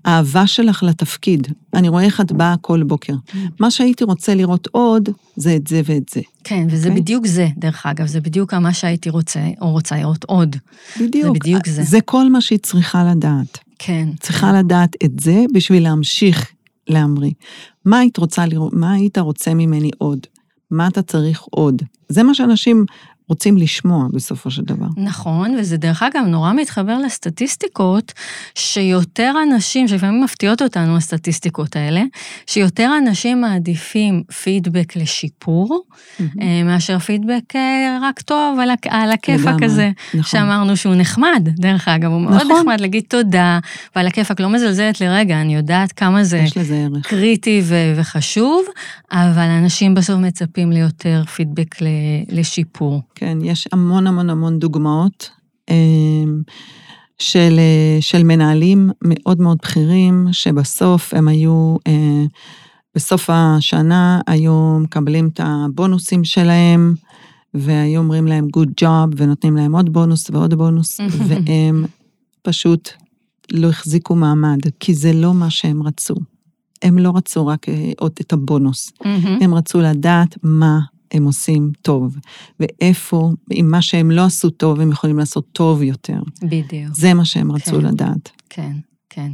האהבה שלך לתפקיד. אני רואה איך את באה כל בוקר. מה שהייתי רוצה לראות עוד, זה את זה ואת זה. כן, וזה okay? אוקיי? בדיוק זה, דרך אגב, זה בדיוק מה שהייתי רוצה, או רוצה לראות עוד. בדיוק. זה בדיוק זה. זה כל מה שהיא צריכה לדעת. כן. צריכה לדעת את זה בשביל להמשיך להמריא. מה היית רוצה לראות, מה היית רוצה ממני עוד? מה אתה צריך עוד? זה מה שאנשים רוצים לשמוע בסופו של דבר. נכון, וזה דרך אגב נורא מתחבר לסטטיסטיקות, שיותר אנשים, שלפעמים מפתיעות אותנו הסטטיסטיקות האלה, שיותר אנשים מעדיפים פידבק לשיפור, mm-hmm. מאשר פידבק אה, רק טוב על, על הכיפאק הזה, נכון. שאמרנו שהוא נחמד, דרך אגב, הוא מאוד נכון. נחמד להגיד תודה, ועל הכיפאק לא מזלזלת לרגע, אני יודעת כמה זה קריטי ו- וחשוב, אבל אנשים בסוף מצפים ליותר פידבק לשיפור. כן, יש המון המון המון דוגמאות אמ, של, של מנהלים מאוד מאוד בכירים, שבסוף הם היו, אה, בסוף השנה היו מקבלים את הבונוסים שלהם, והיו אומרים להם good job, ונותנים להם עוד בונוס ועוד בונוס, והם פשוט לא החזיקו מעמד, כי זה לא מה שהם רצו. הם לא רצו רק אה, עוד את הבונוס, הם רצו לדעת מה הם עושים טוב, ואיפה, עם מה שהם לא עשו טוב, הם יכולים לעשות טוב יותר. בדיוק. זה מה שהם רצו כן, לדעת. כן, כן.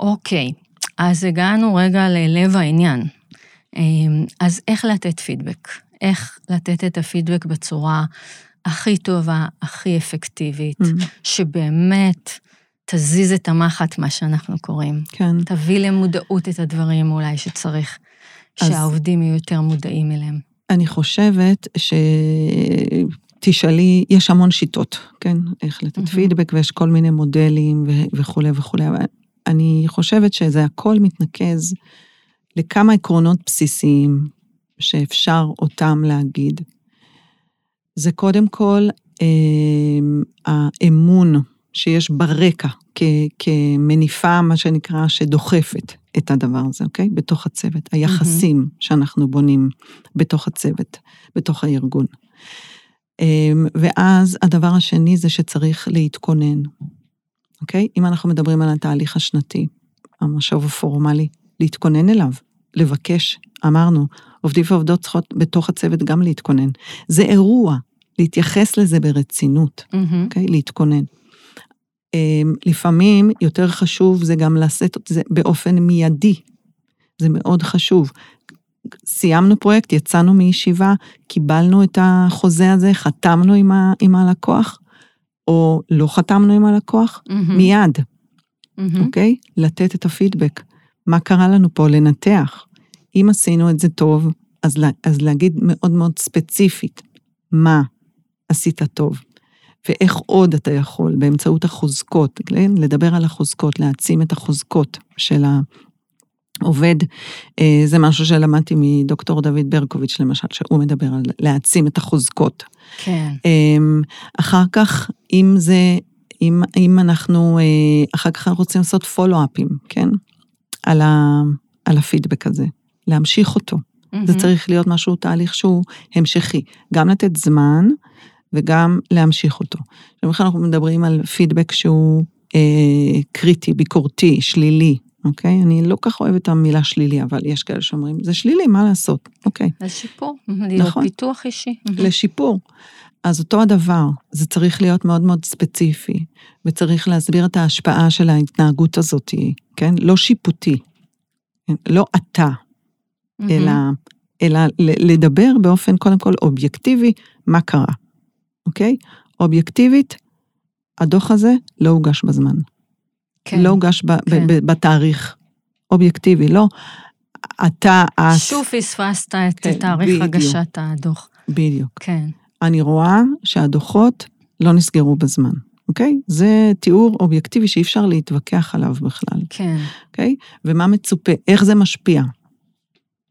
אוקיי, אז הגענו רגע ללב העניין. אמ, אז איך לתת פידבק? איך לתת את הפידבק בצורה הכי טובה, הכי אפקטיבית, mm-hmm. שבאמת תזיז את המחט, מה שאנחנו קוראים. כן. תביא למודעות את הדברים אולי שצריך, אז... שהעובדים יהיו יותר מודעים אליהם. אני חושבת שתשאלי, יש המון שיטות, כן? איך לתת mm-hmm. פידבק, ויש כל מיני מודלים ו- וכולי וכולי, אבל אני חושבת שזה הכל מתנקז לכמה עקרונות בסיסיים שאפשר אותם להגיד. זה קודם כל אה, האמון שיש ברקע כ- כמניפה, מה שנקרא, שדוחפת את הדבר הזה, אוקיי? בתוך הצוות. היחסים mm-hmm. שאנחנו בונים בתוך הצוות, בתוך הארגון. אמ, ואז הדבר השני זה שצריך להתכונן, אוקיי? אם אנחנו מדברים על התהליך השנתי, המשוב הפורמלי, להתכונן אליו, לבקש, אמרנו, עובדים ועובדות צריכות בתוך הצוות גם להתכונן. זה אירוע, להתייחס לזה ברצינות, mm-hmm. אוקיי? להתכונן. אמ, לפעמים יותר חשוב זה גם לעשות את זה באופן מיידי. זה מאוד חשוב. סיימנו פרויקט, יצאנו מישיבה, קיבלנו את החוזה הזה, חתמנו עם, ה, עם הלקוח, או לא חתמנו עם הלקוח, mm-hmm. מיד, mm-hmm. אוקיי? לתת את הפידבק. מה קרה לנו פה? לנתח. אם עשינו את זה טוב, אז, אז להגיד מאוד מאוד ספציפית, מה עשית טוב. ואיך עוד אתה יכול, באמצעות החוזקות, כן? לדבר על החוזקות, להעצים את החוזקות של העובד. אה, זה משהו שלמדתי מדוקטור דוד ברקוביץ', למשל, שהוא מדבר על להעצים את החוזקות. כן. אמ, אחר כך, אם זה, אם, אם אנחנו, אה, אחר כך אנחנו רוצים לעשות פולו-אפים, כן? על, ה, על הפידבק הזה, להמשיך אותו. Mm-hmm. זה צריך להיות משהו, תהליך שהוא המשכי. גם לתת זמן, וגם להמשיך אותו. עכשיו אנחנו מדברים על פידבק שהוא אה, קריטי, ביקורתי, שלילי, אוקיי? אני לא כך אוהבת את המילה שלילי, אבל יש כאלה שאומרים, זה שלילי, מה לעשות? אוקיי. לשיפור, נכון. לפיתוח אישי. לשיפור. אז אותו הדבר, זה צריך להיות מאוד מאוד ספציפי, וצריך להסביר את ההשפעה של ההתנהגות הזאת, כן? לא שיפוטי, כן? לא אתה, mm-hmm. אלא, אלא לדבר באופן קודם כל אובייקטיבי, מה קרה. אוקיי? אובייקטיבית, הדוח הזה לא הוגש בזמן. כן. לא הוגש ב- כן. ב- ב- בתאריך. אובייקטיבי, לא. אתה, את... שוב פספסת את כן, תאריך בדיוק. הגשת הדוח. בדיוק. כן. אני רואה שהדוחות לא נסגרו בזמן, אוקיי? זה תיאור אובייקטיבי שאי אפשר להתווכח עליו בכלל. כן. אוקיי? ומה מצופה, איך זה משפיע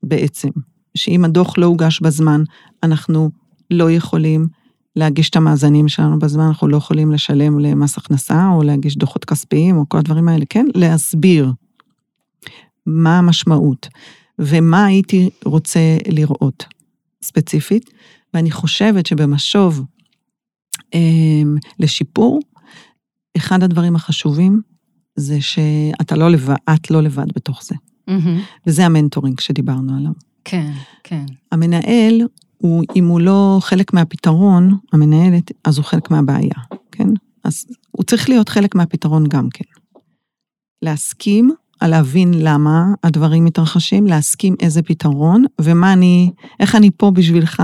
בעצם? שאם הדוח לא הוגש בזמן, אנחנו לא יכולים להגיש את המאזנים שלנו בזמן, אנחנו לא יכולים לשלם למס הכנסה או להגיש דוחות כספיים או כל הדברים האלה, כן? להסביר מה המשמעות ומה הייתי רוצה לראות ספציפית, ואני חושבת שבמשוב אמ, לשיפור, אחד הדברים החשובים זה שאתה לא לבד, את לא לבד בתוך זה. מהמם. וזה המנטורינג שדיברנו עליו. כן, כן. המנהל, הוא, אם הוא לא חלק מהפתרון, המנהלת, אז הוא חלק מהבעיה, כן? אז הוא צריך להיות חלק מהפתרון גם כן. להסכים, להבין למה הדברים מתרחשים, להסכים איזה פתרון, ומה אני, איך אני פה בשבילך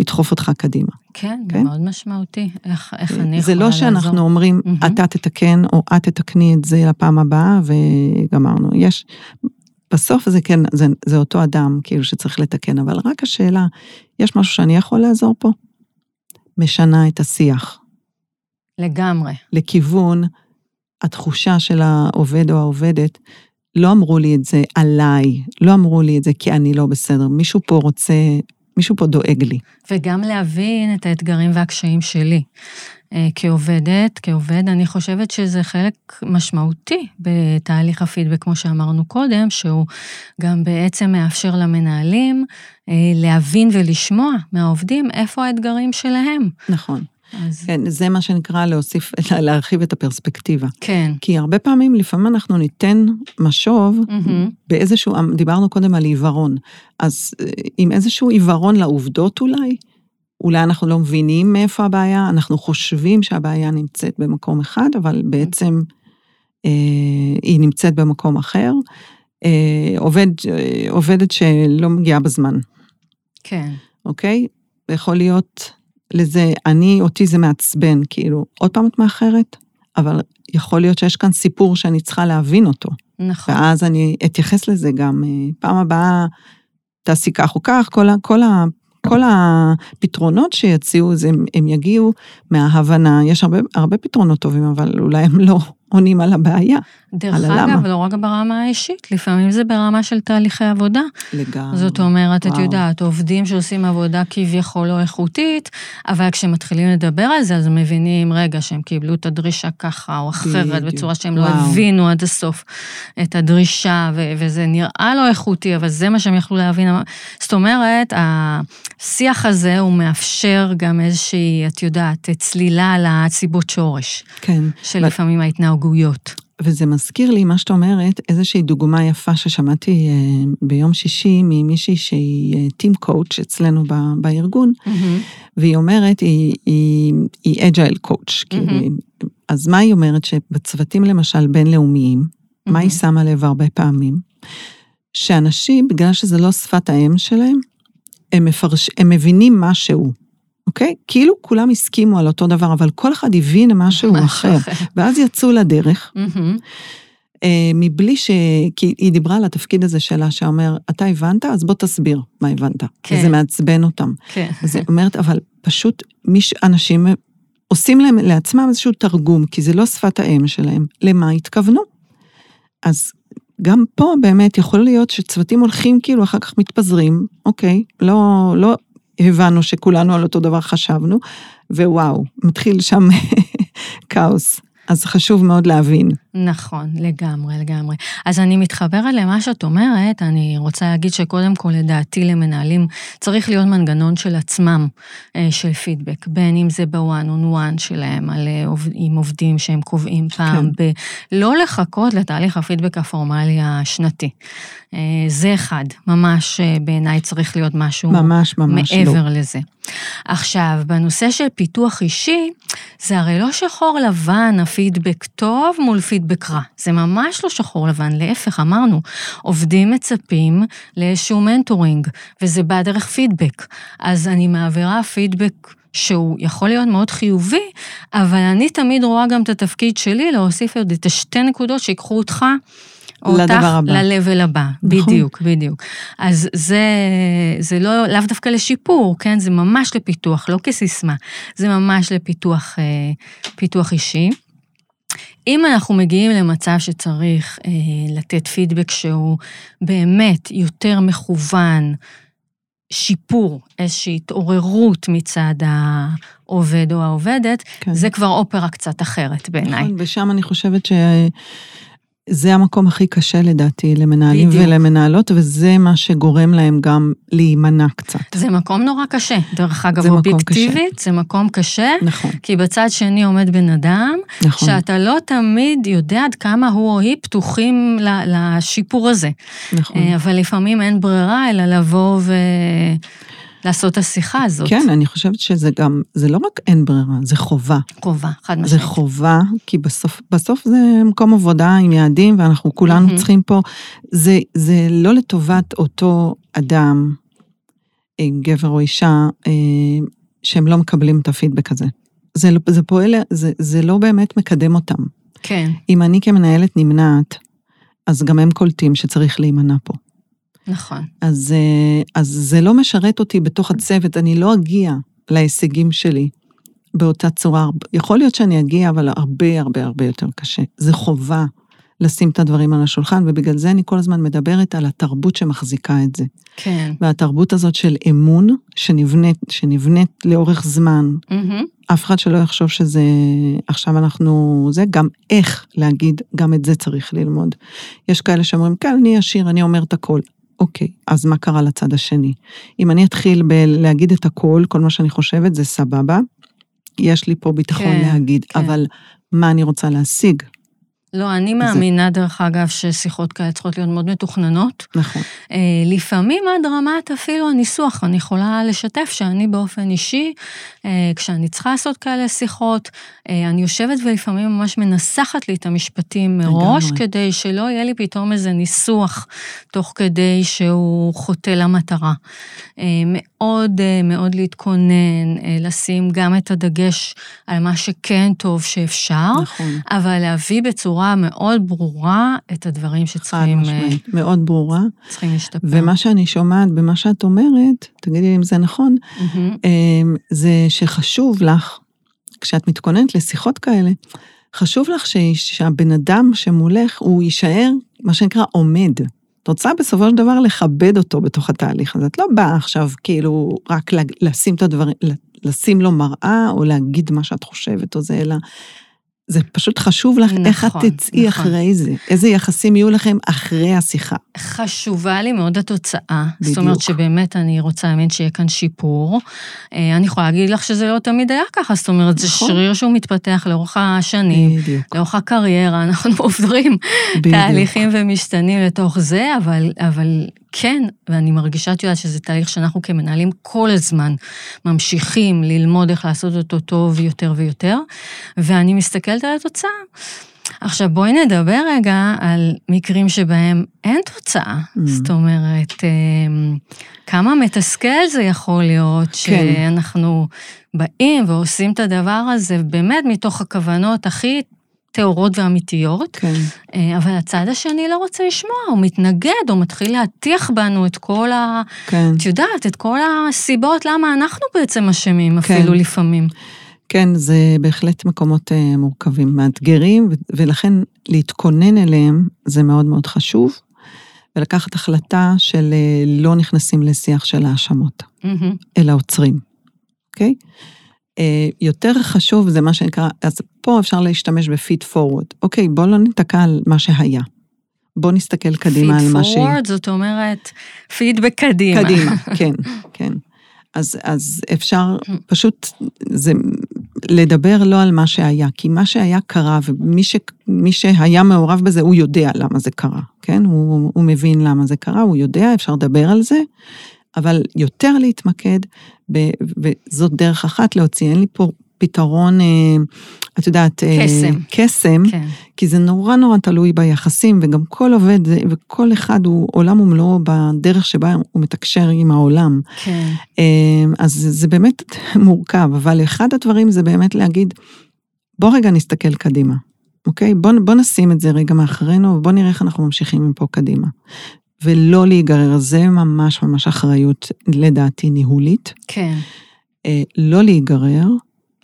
לדחוף אותך קדימה. כן, כן? זה מאוד משמעותי. איך, איך אני יכולה זה לעזור. לא שאנחנו אומרים, מהמם. אתה תתקן, או את תתקני את זה לפעם הבאה, וגמרנו. יש, בסוף זה כן, זה, זה אותו אדם, כאילו, שצריך לתקן, אבל רק השאלה, יש משהו שאני יכול לעזור פה? משנה את השיח לגמרי. לכיוון התחושה של העובד או העובדת. לא אמרו לי את זה עליי, לא אמרו לי את זה כי אני לא בסדר. מישהו פה רוצה, מישהו פה דואג לי. וגם להבין את האתגרים והקשיים שלי. אה, כעובדת, כעובד, אני חושבת שזה חלק משמעותי בתהליך הפידבק, כמו שאמרנו קודם, שהוא גם בעצם מאפשר למנהלים אה, להבין ולשמוע מהעובדים איפה האתגרים שלהם. נכון. אז כן, זה מה שנקרא להוסיף, להרחיב את הפרספקטיבה. כן. כי הרבה פעמים, לפעמים אנחנו ניתן משוב מהמם. באיזשהו, דיברנו קודם על עיוורון, אז אה, עם איזשהו עיוורון לעובדות אולי, אולי אנחנו לא מבינים מאיפה הבעיה, אנחנו חושבים שהבעיה נמצאת במקום אחד, אבל בעצם אה, היא נמצאת במקום אחר. אה, עובד, אה, עובדת שלא מגיעה בזמן, כן. אוקיי? יכול להיות לזה, אני, אותי זה מעצבן, כאילו, עוד פעם את מאחרת, אבל יכול להיות שיש כאן סיפור שאני צריכה להבין אותו. נכון. ואז אני אתייחס לזה גם, אה, פעם הבאה תעשי כך או כך, כל, כל, ה, כל הפתרונות שיציעו, הם, הם יגיעו מההבנה, יש הרבה, הרבה פתרונות טובים, אבל אולי הם לא עונים על הבעיה, דרך על אגב, הלמה. לא רק ברמה האישית, לפעמים זה ברמה של תהליכי עבודה. לגמרי. זאת אומרת, את וואו. יודעת, עובדים שעושים עבודה כביכול לא איכותית, אבל כשמתחילים לדבר על זה, אז מבינים, רגע, שהם קיבלו את הדרישה ככה או אחרת, בדיוק. בצורה שהם לא וואו. הבינו עד הסוף את הדרישה, ו- וזה נראה לא איכותי, אבל זה מה שהם יכלו להבין. זאת אומרת, השיח הזה הוא מאפשר גם איזושהי, את יודעת, צלילה על הסיבות שורש כן, של לפעמים ההתנהגויות. וזה מזכיר לי, מה שאת אומרת, איזושהי דוגמה יפה ששמעתי אה, ביום שישי ממישהי שהיא טים קואוץ' אצלנו ב- בארגון, והיא אומרת, היא, היא, היא agile coach, כאילו. היא- אז מה היא אומרת? שבצוותים למשל בינלאומיים, מה היא שמה לב הרבה פעמים? שאנשים, בגלל שזה לא שפת האם שלהם, הם, מפרש, הם מבינים משהו, אוקיי? כאילו כולם הסכימו על אותו דבר, אבל כל אחד הבין משהו אחר. ואז יצאו לדרך. אה, מבלי ש... כי היא דיברה על התפקיד הזה שלה, שאומר, אתה הבנת? אז בוא תסביר מה הבנת. כן. וזה מעצבן אותם. כן. אז היא אומרת, אבל פשוט מיש, אנשים עושים להם, לעצמם איזשהו תרגום, כי זה לא שפת האם שלהם, למה התכוונו. אז גם פה באמת יכול להיות שצוותים הולכים כאילו אחר כך מתפזרים, אוקיי, לא, לא הבנו שכולנו על אותו דבר חשבנו, ווואו, מתחיל שם כאוס. אז חשוב מאוד להבין. נכון, לגמרי, לגמרי. אז אני מתחברת למה שאת אומרת, אני רוצה להגיד שקודם כל, לדעתי, למנהלים צריך להיות מנגנון של עצמם, אה, של פידבק, בין אם זה בוואן און וואן שלהם, על, אה, עם עובדים שהם קובעים פעם, ב... לא לחכות לתהליך הפידבק הפורמלי השנתי. אה, זה אחד, ממש בעיניי צריך להיות משהו ממש ממש לא. מעבר לזה. עכשיו, בנושא של פיתוח אישי, זה הרי לא שחור לבן, הפידבק טוב מול פידבק רע. זה ממש לא שחור לבן, להפך, אמרנו, עובדים מצפים לאיזשהו מנטורינג, וזה בא דרך פידבק. אז אני מעבירה פידבק שהוא יכול להיות מאוד חיובי, אבל אני תמיד רואה גם את התפקיד שלי להוסיף עוד את השתי נקודות שיקחו אותך. לדבר הבא. ל-level הבא, נכון. בדיוק, בדיוק. אז זה, זה לא, לאו דווקא לשיפור, כן? זה ממש לפיתוח, לא כסיסמה. זה ממש לפיתוח אה, פיתוח אישי. אם אנחנו מגיעים למצב שצריך אה, לתת פידבק שהוא באמת יותר מכוון, שיפור, איזושהי התעוררות מצד העובד או העובדת, כן. זה כבר אופרה קצת אחרת בעיניי. נכון, ושם אני חושבת ש... זה המקום הכי קשה לדעתי למנהלים בדיוק. ולמנהלות, וזה מה שגורם להם גם להימנע קצת. זה מקום נורא קשה. דרך אגב, זה מקום אובייקטיבית, זה מקום קשה, נכון, כי בצד שני עומד בן אדם, נכון, שאתה לא תמיד יודע עד כמה הוא או היא פתוחים לשיפור הזה. נכון. אה, אבל לפעמים אין ברירה אלא לבוא ולעשות את השיחה הזאת. כן, אני חושבת שזה גם, זה לא רק אין ברירה, זה חובה. חובה, חד זה משמעית. חובה, כי בסוף, בסוף זה מקום עבודה עם יעדים, ואנחנו כולנו מהמם. צריכים פה, זה, זה לא לטובת אותו אדם, אה, גבר או אישה, אה, שהם לא מקבלים את הפידבק הזה. זה, זה פועל, זה, זה לא באמת מקדם אותם. כן, אם אני כמנהלת נמנעת, אז גם הם קולטים שצריך להימנע פה. נכון. אז, אה, אז זה לא משרת אותי בתוך הצוות, אני לא אגיע להישגים שלי באותה צורה. יכול להיות שאני אגיע, אבל הרבה הרבה הרבה יותר קשה. זה חובה לשים את הדברים על השולחן, ובגלל זה אני כל הזמן מדברת על התרבות שמחזיקה את זה. כן. והתרבות הזאת של אמון, שנבנית, שנבנית לאורך זמן, מהמם. אף אחד שלא יחשוב שזה, עכשיו אנחנו, זה גם איך להגיד, גם את זה צריך ללמוד. יש כאלה שאומרים, כן, אני עשיר, אני אומר את הכל. אוקיי, אז מה קרה לצד השני? אם אני אתחיל בלהגיד את הכל, כל מה שאני חושבת זה סבבה, יש לי פה ביטחון כן, להגיד, כן. אבל מה אני רוצה להשיג? לא, אני מאמינה, דרך אגב, ששיחות כאלה צריכות להיות מאוד מתוכננות. נכון. אה, לפעמים עד רמת אפילו הניסוח, אני יכולה לשתף שאני באופן אישי, אה, כשאני צריכה לעשות כאלה שיחות, אה, אני יושבת ולפעמים ממש מנסחת לי את המשפטים מראש, לגמרי. כדי שלא יהיה לי פתאום איזה ניסוח תוך כדי שהוא חוטא למטרה. אה, מאוד אה, מאוד להתכונן, אה, לשים גם את הדגש על מה שכן טוב שאפשר. נכון. אבל להביא בצורה מאוד ברורה את הדברים חד שצריכים אה, משמעית, מאוד ברורה. צריכים להשתפר. ומה שאני שומעת במה שאת אומרת, תגידי אם זה נכון. אמ, זה שחשוב לך, כשאת מתכוננת לשיחות כאלה, חשוב לך שהבן אדם שמולך, הוא יישאר, מה שנקרא, עומד. את רוצה בסופו של דבר לכבד אותו בתוך התהליך הזה. את לא באה עכשיו כאילו רק לשים את הדברים, לשים לו מראה או להגיד מה שאת חושבת או זה, אלא זה פשוט חשוב לך איך את נכון, תצאי נכון. אחרי זה, איזה יחסים יהיו לכם אחרי השיחה. חשובה לי מאוד התוצאה. זאת בדיוק. אומרת שבאמת אני רוצה להאמין שיהיה כאן שיפור. אה, אני יכולה להגיד לך שזה לא תמיד היה ככה, זאת אומרת, זה נכון. שריר שהוא מתפתח לאורך השנים. בדיוק, לאורך הקריירה, אנחנו עוברים בדיוק. תהליכים ומשתנים לתוך זה, אבל, אבל כן, ואני מרגישה, את יודעת, שזה תהליך שאנחנו כמנהלים כל הזמן ממשיכים ללמוד איך לעשות אותו טוב יותר ויותר, ואני מסתכלת על התוצאה. עכשיו, בואי נדבר רגע על מקרים שבהם אין תוצאה. Mm. זאת אומרת, אמ, כמה מתסכל זה יכול להיות כן. שאנחנו באים ועושים את הדבר הזה באמת מתוך הכוונות הכי טהורות ואמיתיות, כן, אה, אבל הצד השני לא רוצה לשמוע, הוא מתנגד, הוא מתחיל להטיח בנו את כל ה... כן. את יודעת, את כל הסיבות למה אנחנו בעצם אשמים כן. אפילו לפעמים. כן, זה בהחלט מקומות אה, מורכבים, מאתגרים, ולכן להתכונן אליהם זה מאוד מאוד חשוב, ולקחת החלטה של אה, לא נכנסים לשיח של האשמות, מהמם. אלא עוצרים, אוקיי? אה, יותר חשוב זה מה שנקרא, אז פה אפשר להשתמש בפיד פורוורד. אוקיי, בואו לא ניתקע על מה שהיה. בואו נסתכל קדימה על מה ש... פיד פורוורד, זאת אומרת, פידבק קדימה. קדימה, כן, כן. אז, אז אפשר פשוט, זה לדבר לא על מה שהיה, כי מה שהיה קרה, ומי ש, שהיה מעורב בזה, הוא יודע למה זה קרה, כן? הוא, הוא מבין למה זה קרה, הוא יודע, אפשר לדבר על זה, אבל יותר להתמקד, ב, וזאת דרך אחת להוציא, אין לי פה פתרון, אה, את יודעת, אה, קסם. קסם, כן, כי זה נורא נורא תלוי ביחסים, וגם כל עובד, וכל אחד הוא עולם ומלואו בדרך שבה הוא מתקשר עם העולם. כן. אה, אז זה באמת מורכב, אבל אחד הדברים זה באמת להגיד, בוא רגע נסתכל קדימה, אוקיי? בוא, בוא נשים את זה רגע מאחורינו, ובוא נראה איך אנחנו ממשיכים מפה קדימה. ולא להיגרר, זה ממש ממש אחריות, לדעתי, ניהולית. כן, אה, לא להיגרר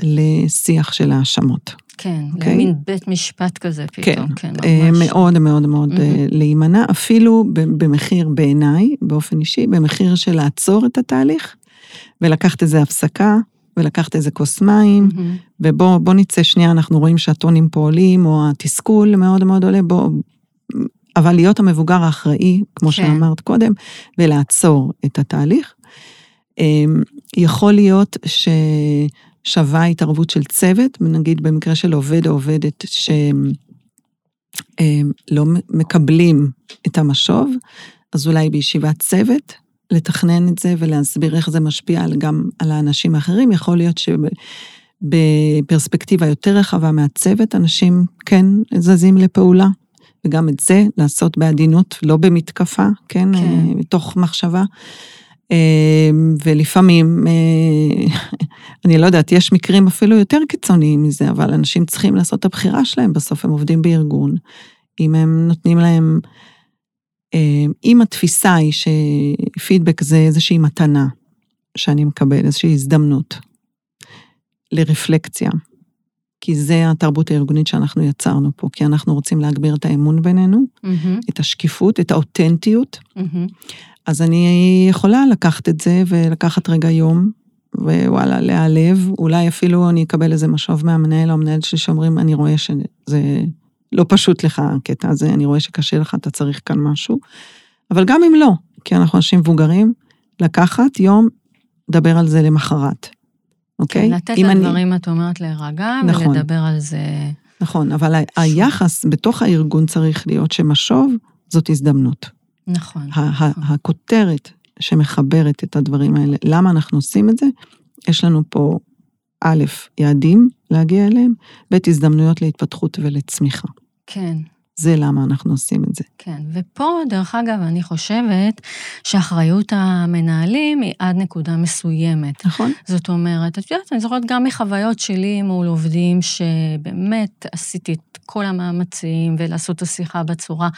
לשיח של האשמות. כן. אוקיי? למין בית משפט כזה פתאום, כן, אה, ממש. מאוד מאוד מאוד מהמם. להימנע, אפילו במחיר בעיניי, באופן אישי, במחיר של לעצור את התהליך, ולקחת איזה הפסקה, ולקחת איזה כוס מים, מהמם. ובוא בוא נצא שנייה, אנחנו רואים שהטונים פה עולים, או התסכול מאוד מאוד עולה, בוא, אבל להיות המבוגר האחראי, כמו כן. שאמרת קודם, ולעצור את התהליך. אמ, יכול להיות ששווה התערבות של צוות, נגיד במקרה של עובד או עובדת שהם אמ, מקבלים את המשוב, אז אולי בישיבת צוות, לתכנן את זה ולהסביר איך זה משפיע על, גם על האנשים האחרים. יכול להיות שבפרספקטיבה יותר רחבה מהצוות, אנשים כן זזים לפעולה. וגם את זה לעשות בעדינות, לא במתקפה, כן, כן. אה, מתוך מחשבה. אה, ולפעמים, אה, אני לא יודעת, יש מקרים אפילו יותר קיצוניים מזה, אבל אנשים צריכים לעשות את הבחירה שלהם, בסוף הם עובדים בארגון. אם הם נותנים להם, אם התפיסה היא שפידבק זה איזושהי מתנה שאני מקבל, איזושהי הזדמנות לרפלקציה, כי זה התרבות הארגונית שאנחנו יצרנו פה, כי אנחנו רוצים להגביר את האמון בינינו, מהמם, את השקיפות, את האותנטיות. מהמם. אז אני יכולה לקחת את זה ולקחת רגע יום, ווואלה, להיעלב, אולי אפילו אני אקבל איזה משוב מהמנהל או המנהלת שלי שאומרים, אני רואה שזה לא פשוט לך הקטע הזה, אני רואה שקשה לך, אתה צריך כאן משהו. אבל גם אם לא, כי אנחנו אנשים מבוגרים, לקחת יום, לדבר על זה למחרת, אוקיי? כן, לתת אם אני- לדברים, את אומרת, להירגע, נכון. ולדבר על זה. נכון, אבל ה- היחס בתוך הארגון צריך להיות שמשוב זאת הזדמנות. נכון. ה- ה- הכותרת שמחברת את הדברים האלה, למה אנחנו עושים את זה? יש לנו פה, א', יעדים להגיע אליהם, ב', הזדמנויות להתפתחות ולצמיחה. כן. זה למה אנחנו עושים את זה. כן, ופה, דרך אגב, אני חושבת שאחריות המנהלים היא עד נקודה מסוימת. נכון? זאת אומרת, את יודעת, אני זוכרת גם מחוויות שלי מול עובדים שבאמת עשיתי את כל המאמצים ולעשות את השיחה בצורה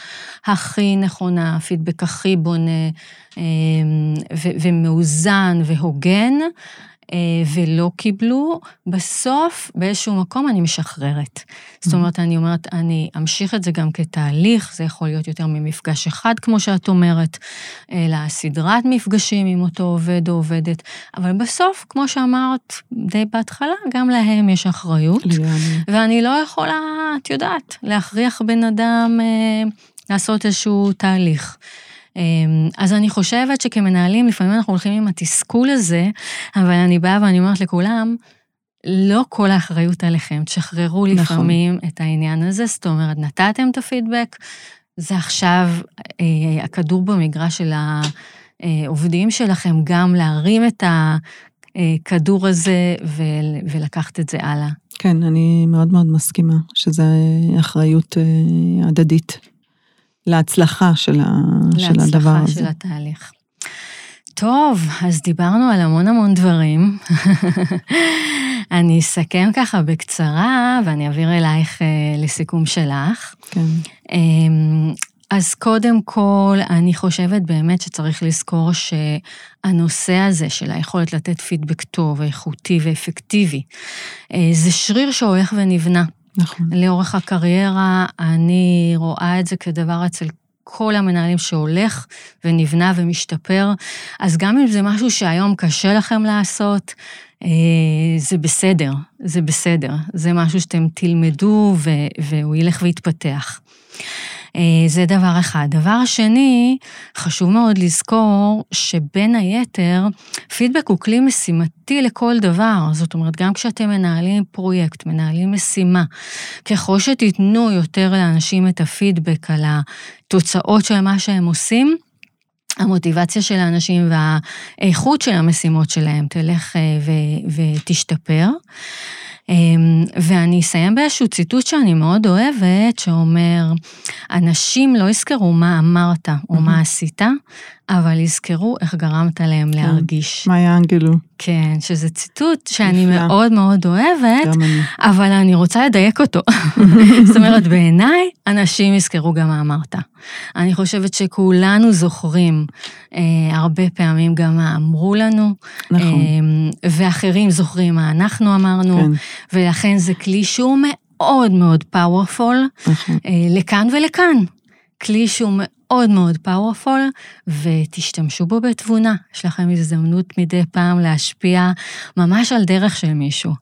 הכי נכונה, הפידבק הכי בונה ו- ומאוזן והוגן. אה, ולא קיבלו, בסוף באיזשהו מקום אני משחררת. זאת אומרת, אני אומרת, אני אמשיך את זה גם כתהליך, זה יכול להיות יותר ממפגש אחד, כמו שאת אומרת, אלא סדרת מפגשים עם אותו עובד או עובדת, אבל בסוף, כמו שאמרת די בהתחלה, גם להם יש אחריות. ואני לא יכולה, את יודעת, להכריח בן אדם אה, לעשות איזשהו תהליך. אה, אז אני חושבת שכמנהלים, לפעמים אנחנו הולכים עם התסכול הזה, אבל אני באה ואני אומרת לכולם, לא כל האחריות עליכם, תשחררו נכון. לפעמים את העניין הזה, זאת אומרת, נתתם את הפידבק, זה עכשיו אה, הכדור במגרש של העובדים שלכם, גם להרים את הכדור הזה ול, ולקחת את זה הלאה. כן, אני מאוד מאוד מסכימה שזו אחריות אה, הדדית להצלחה של, ה, של הדבר להצלחה הזה. של התהליך. טוב, אז דיברנו על המון המון דברים. אני אסכם ככה בקצרה, ואני אעביר אלייך אה, לסיכום שלך. כן, אמ, אז קודם כל, אני חושבת באמת שצריך לזכור שהנושא הזה של היכולת לתת פידבק טוב, איכותי ואפקטיבי, אה, זה שריר שהולך ונבנה. נכון. לאורך הקריירה, אני רואה את זה כדבר אצל כל המנהלים שהולך ונבנה ומשתפר, אז גם אם זה משהו שהיום קשה לכם לעשות, אה, זה בסדר, זה בסדר. זה משהו שאתם תלמדו והוא ילך ויתפתח. אה, זה דבר אחד. דבר שני, חשוב מאוד לזכור שבין היתר, פידבק הוא כלי משימתי לכל דבר. זאת אומרת, גם כשאתם מנהלים פרויקט, מנהלים משימה, ככל שתיתנו יותר לאנשים את הפידבק על התוצאות של מה שהם עושים, המוטיבציה של האנשים והאיכות של המשימות שלהם תלך אה, ו- ותשתפר. אמ, ואני אסיים באיזשהו ציטוט שאני מאוד אוהבת, שאומר, אנשים לא יזכרו מה אמרת או מה. עשית, אבל יזכרו איך גרמת להם כן. להרגיש. מאיה אנגלו, כן, שזה ציטוט שאני נפלא. מאוד מאוד אוהבת, אני. אבל אני רוצה לדייק אותו. זאת אומרת, בעיניי, אנשים יזכרו גם מה אמרת. אני חושבת שכולנו זוכרים אה, הרבה פעמים גם מה אמרו לנו, נכון, אה, ואחרים זוכרים מה אנחנו אמרנו, כן, ולכן זה כלי שהוא מאוד מאוד פאורפול, נכון. אה, לכאן ולכאן. כלי שהוא מאוד מאוד פאורפול, ותשתמשו בו בתבונה. יש לכם הזדמנות מדי פעם להשפיע ממש על דרך של מישהו,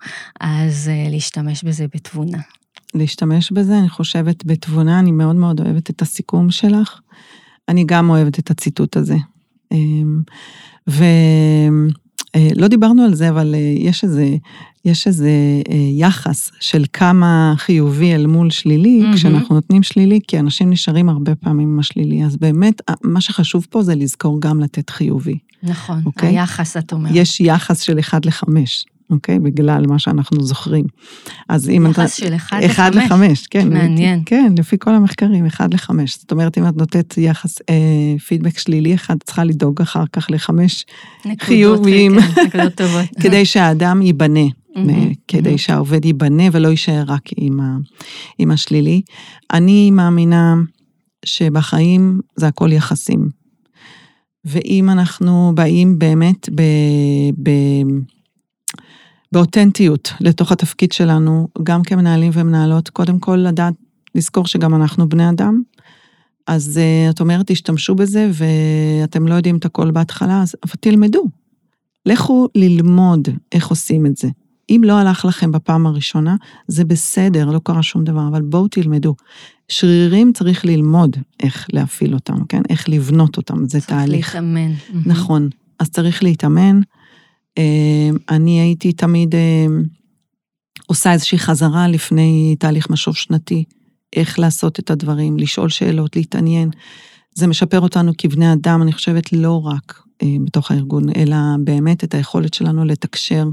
אז אה, להשתמש בזה בתבונה. להשתמש בזה, אני חושבת בתבונה, אני מאוד מאוד אוהבת את הסיכום שלך. אני גם אוהבת את הציטוט הזה. אמ, ולא דיברנו על זה, אבל יש איזה, יש איזה יחס של כמה חיובי אל מול שלילי, mm-hmm. כשאנחנו נותנים שלילי, כי אנשים נשארים הרבה פעמים עם השלילי. אז באמת, מה שחשוב פה זה לזכור גם לתת חיובי. נכון, okay? אוקיי? היחס, את אומרת. יש יחס של 1 ל-5. אוקיי? בגלל מה שאנחנו זוכרים. אז אם אתה... יחס של 1 ל-5. 1 ל-5, כן. מעניין. כן, לפי כל המחקרים, 1 ל-5. זאת אומרת, אם את נותנת יחס אה, פידבק שלילי אחד, צריכה לדאוג אחר כך לחמש חיובים. כן, נקודות טובות. כדי שהאדם ייבנה. כדי שהעובד ייבנה ולא יישאר רק עם, ה, עם השלילי. אני מאמינה שבחיים זה הכל יחסים. ואם אנחנו באים באמת ב... ב באותנטיות לתוך התפקיד שלנו, גם כמנהלים ומנהלות, קודם כל לדעת, לזכור שגם אנחנו בני אדם. אז uh, את אומרת, תשתמשו בזה ואתם לא יודעים את הכל בהתחלה, אז אבל תלמדו. לכו ללמוד איך עושים את זה. אם לא הלך לכם בפעם הראשונה, זה בסדר, לא קרה שום דבר, אבל בואו תלמדו. שרירים צריך ללמוד איך להפעיל אותם, כן? איך לבנות אותם, זה צריך תהליך. צריך להתאמן. נכון, אז צריך להתאמן. אמ, אני הייתי תמיד אמ, עושה איזושהי חזרה לפני תהליך משוב שנתי, איך לעשות את הדברים, לשאול שאלות, להתעניין. זה משפר אותנו כבני אדם, אני חושבת, לא רק אה, בתוך הארגון, אלא באמת את היכולת שלנו לתקשר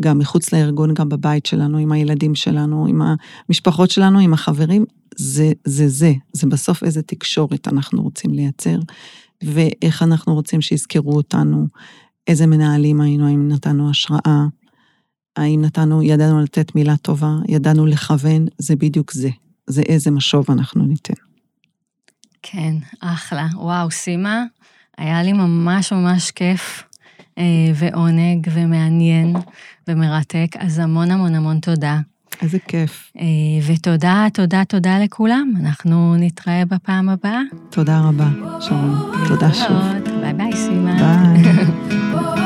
גם מחוץ לארגון, גם בבית שלנו, עם הילדים שלנו, עם המשפחות שלנו, עם החברים. זה זה זה, זה בסוף איזה תקשורת אנחנו רוצים לייצר, ואיך אנחנו רוצים שיזכרו אותנו, איזה מנהלים היינו, האם נתנו השראה, האם נתנו, ידענו לתת מילה טובה, ידענו לכוון, זה בדיוק זה. זה איזה משוב אנחנו ניתן. כן, אחלה. וואו, סימה, היה לי ממש ממש כיף אה, ועונג ומעניין ומרתק, אז המון המון המון תודה. איזה כיף. אה, ותודה, תודה, תודה לכולם. אנחנו נתראה בפעם הבאה. תודה רבה, שרון. תודה שוב. ביי ביי, סימן. ביי.